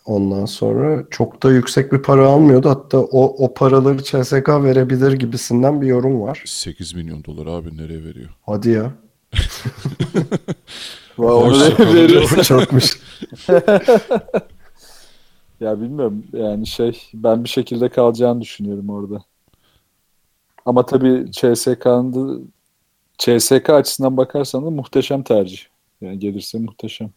Ondan sonra çok da yüksek bir para almıyordu. Hatta o, o paraları CSK verebilir gibisinden bir yorum var. 8 milyon dolar abi nereye veriyor? Hadi ya. wow, Çokmuş. ya bilmiyorum yani şey ben bir şekilde kalacağını düşünüyorum orada. Ama tabii CSK'nın CSK açısından bakarsan da muhteşem tercih. Yani gelirse muhteşem.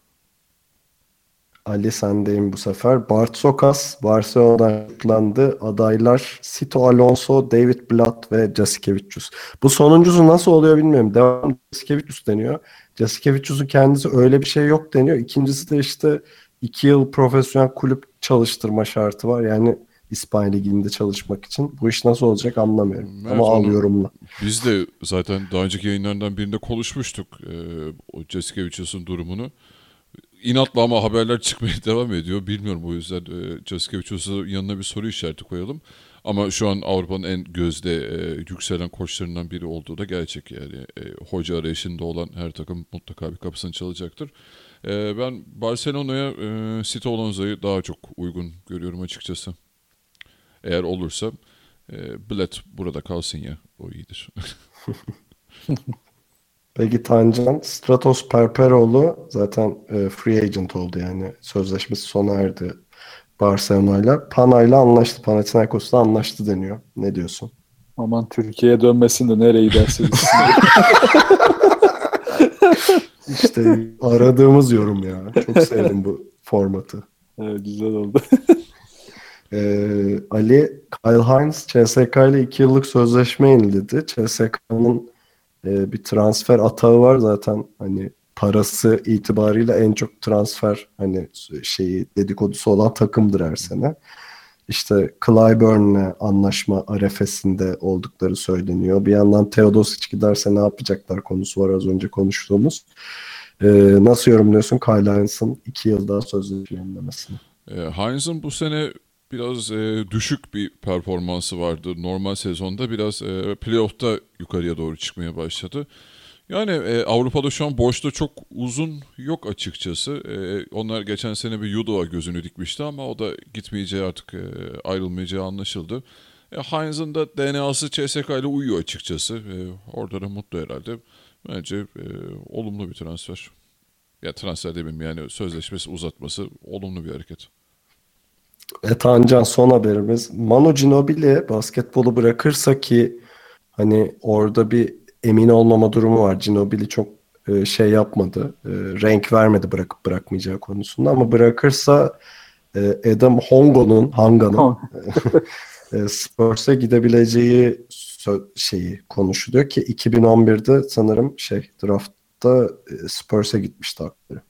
Ali sendeyim bu sefer. Bart Sokas Barcelona'dan tutuklandı. Adaylar Sito Alonso, David Blatt ve Jasikevicius. Bu sonuncusu nasıl oluyor bilmiyorum. Devam Jasikevicius deniyor. Jasikevicius'un kendisi öyle bir şey yok deniyor. İkincisi de işte iki yıl profesyonel kulüp çalıştırma şartı var. Yani İspanya Ligi'nde çalışmak için. Bu iş nasıl olacak anlamıyorum. Evet, Ama al yorumla. Biz de zaten daha önceki yayınlardan birinde konuşmuştuk e, o Jasikevicius'un durumunu inatla ama haberler çıkmaya devam ediyor. Bilmiyorum o yüzden e, Jaskevicius'a yanına bir soru işareti koyalım. Ama şu an Avrupa'nın en gözde e, yükselen koçlarından biri olduğu da gerçek yani. E, hoca arayışında olan her takım mutlaka bir kapısını çalacaktır. E, ben Barcelona'ya e, Sito Alonso'yu daha çok uygun görüyorum açıkçası. Eğer olursa. e, bilet burada kalsın ya. O iyidir. Peki Tancan, Stratos Perperoğlu zaten e, free agent oldu yani. Sözleşmesi sona erdi Barcelona'yla. Pana'yla anlaştı. Panathinaikos'la anlaştı deniyor. Ne diyorsun? Aman Türkiye'ye dönmesin de nereye giderse gitsin. İşte aradığımız yorum ya. Çok sevdim bu formatı. evet, güzel oldu. Ee, Ali Kyle Hines CSK ile 2 yıllık sözleşme yeniledi. CSK'nın e, bir transfer atağı var zaten. Hani parası itibariyle en çok transfer hani şeyi dedikodusu olan takımdır her sene. İşte Clyburn'le anlaşma arefesinde oldukları söyleniyor. Bir yandan Teodosic giderse ne yapacaklar konusu var az önce konuştuğumuz. Ee, nasıl yorumluyorsun Kyle Hines'ın 2 yıl daha sözleşme yenilemesini? E, Heinz'ın bu sene biraz e, düşük bir performansı vardı. Normal sezonda biraz e, playoff'ta yukarıya doğru çıkmaya başladı. Yani e, Avrupa'da şu an boşta çok uzun yok açıkçası. E, onlar geçen sene bir Yudo'a gözünü dikmişti ama o da gitmeyeceği artık e, ayrılmayacağı anlaşıldı. E, Heinz'ın da DNA'sı CSK ile uyuyor açıkçası. E, orada da mutlu herhalde. Bence e, olumlu bir transfer. Ya transfer demeyeyim yani sözleşmesi uzatması olumlu bir hareket. E Tancan son haberimiz. Manu Ginobili basketbolu bırakırsa ki hani orada bir emin olmama durumu var. Ginobili çok e, şey yapmadı. e, renk vermedi bırakıp bırakmayacağı konusunda ama bırakırsa e, Adam Hongo'nun Hanga'nın e, Spurs'a gidebileceği şeyi konuşuluyor ki 2011'de sanırım şey draftta Spurs'a gitmişti hakları.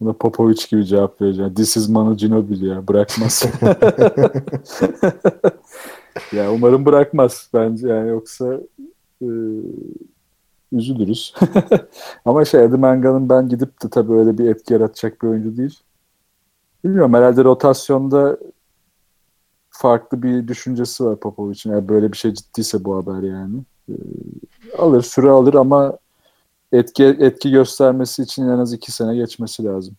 Buna Popovic gibi cevap vereceğim. This is Manu Ginobili ya. Bırakmaz. ya umarım bırakmaz bence yani yoksa e, üzülürüz. Ama şey Eddie Manga'nın ben gidip de tabii öyle bir etki yaratacak bir oyuncu değil. Bilmiyorum herhalde rotasyonda farklı bir düşüncesi var Popovic'in. Yani böyle bir şey ciddiyse bu haber yani. E, alır, süre alır ama etki etki göstermesi için en az iki sene geçmesi lazım.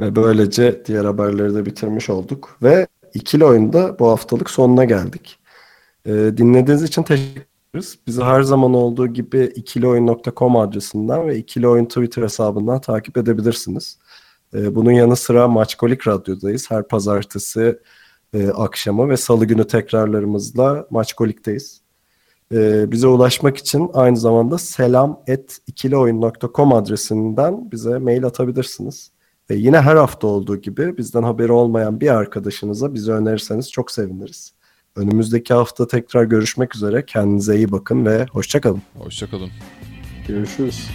Ve böylece diğer haberleri de bitirmiş olduk. Ve ikili oyunda bu haftalık sonuna geldik. Ee, dinlediğiniz için teşekkür ederiz. Bizi her zaman olduğu gibi ikilioyun.com adresinden ve ikili oyun Twitter hesabından takip edebilirsiniz. Ee, bunun yanı sıra Maçkolik Radyo'dayız. Her pazartesi e, akşamı ve salı günü tekrarlarımızla Maçkolik'teyiz. Ee, bize ulaşmak için aynı zamanda selam et ikilioyun.com adresinden bize mail atabilirsiniz. Ve yine her hafta olduğu gibi bizden haberi olmayan bir arkadaşınıza bizi önerirseniz çok seviniriz. Önümüzdeki hafta tekrar görüşmek üzere. Kendinize iyi bakın ve hoşçakalın. Hoşçakalın. Görüşürüz.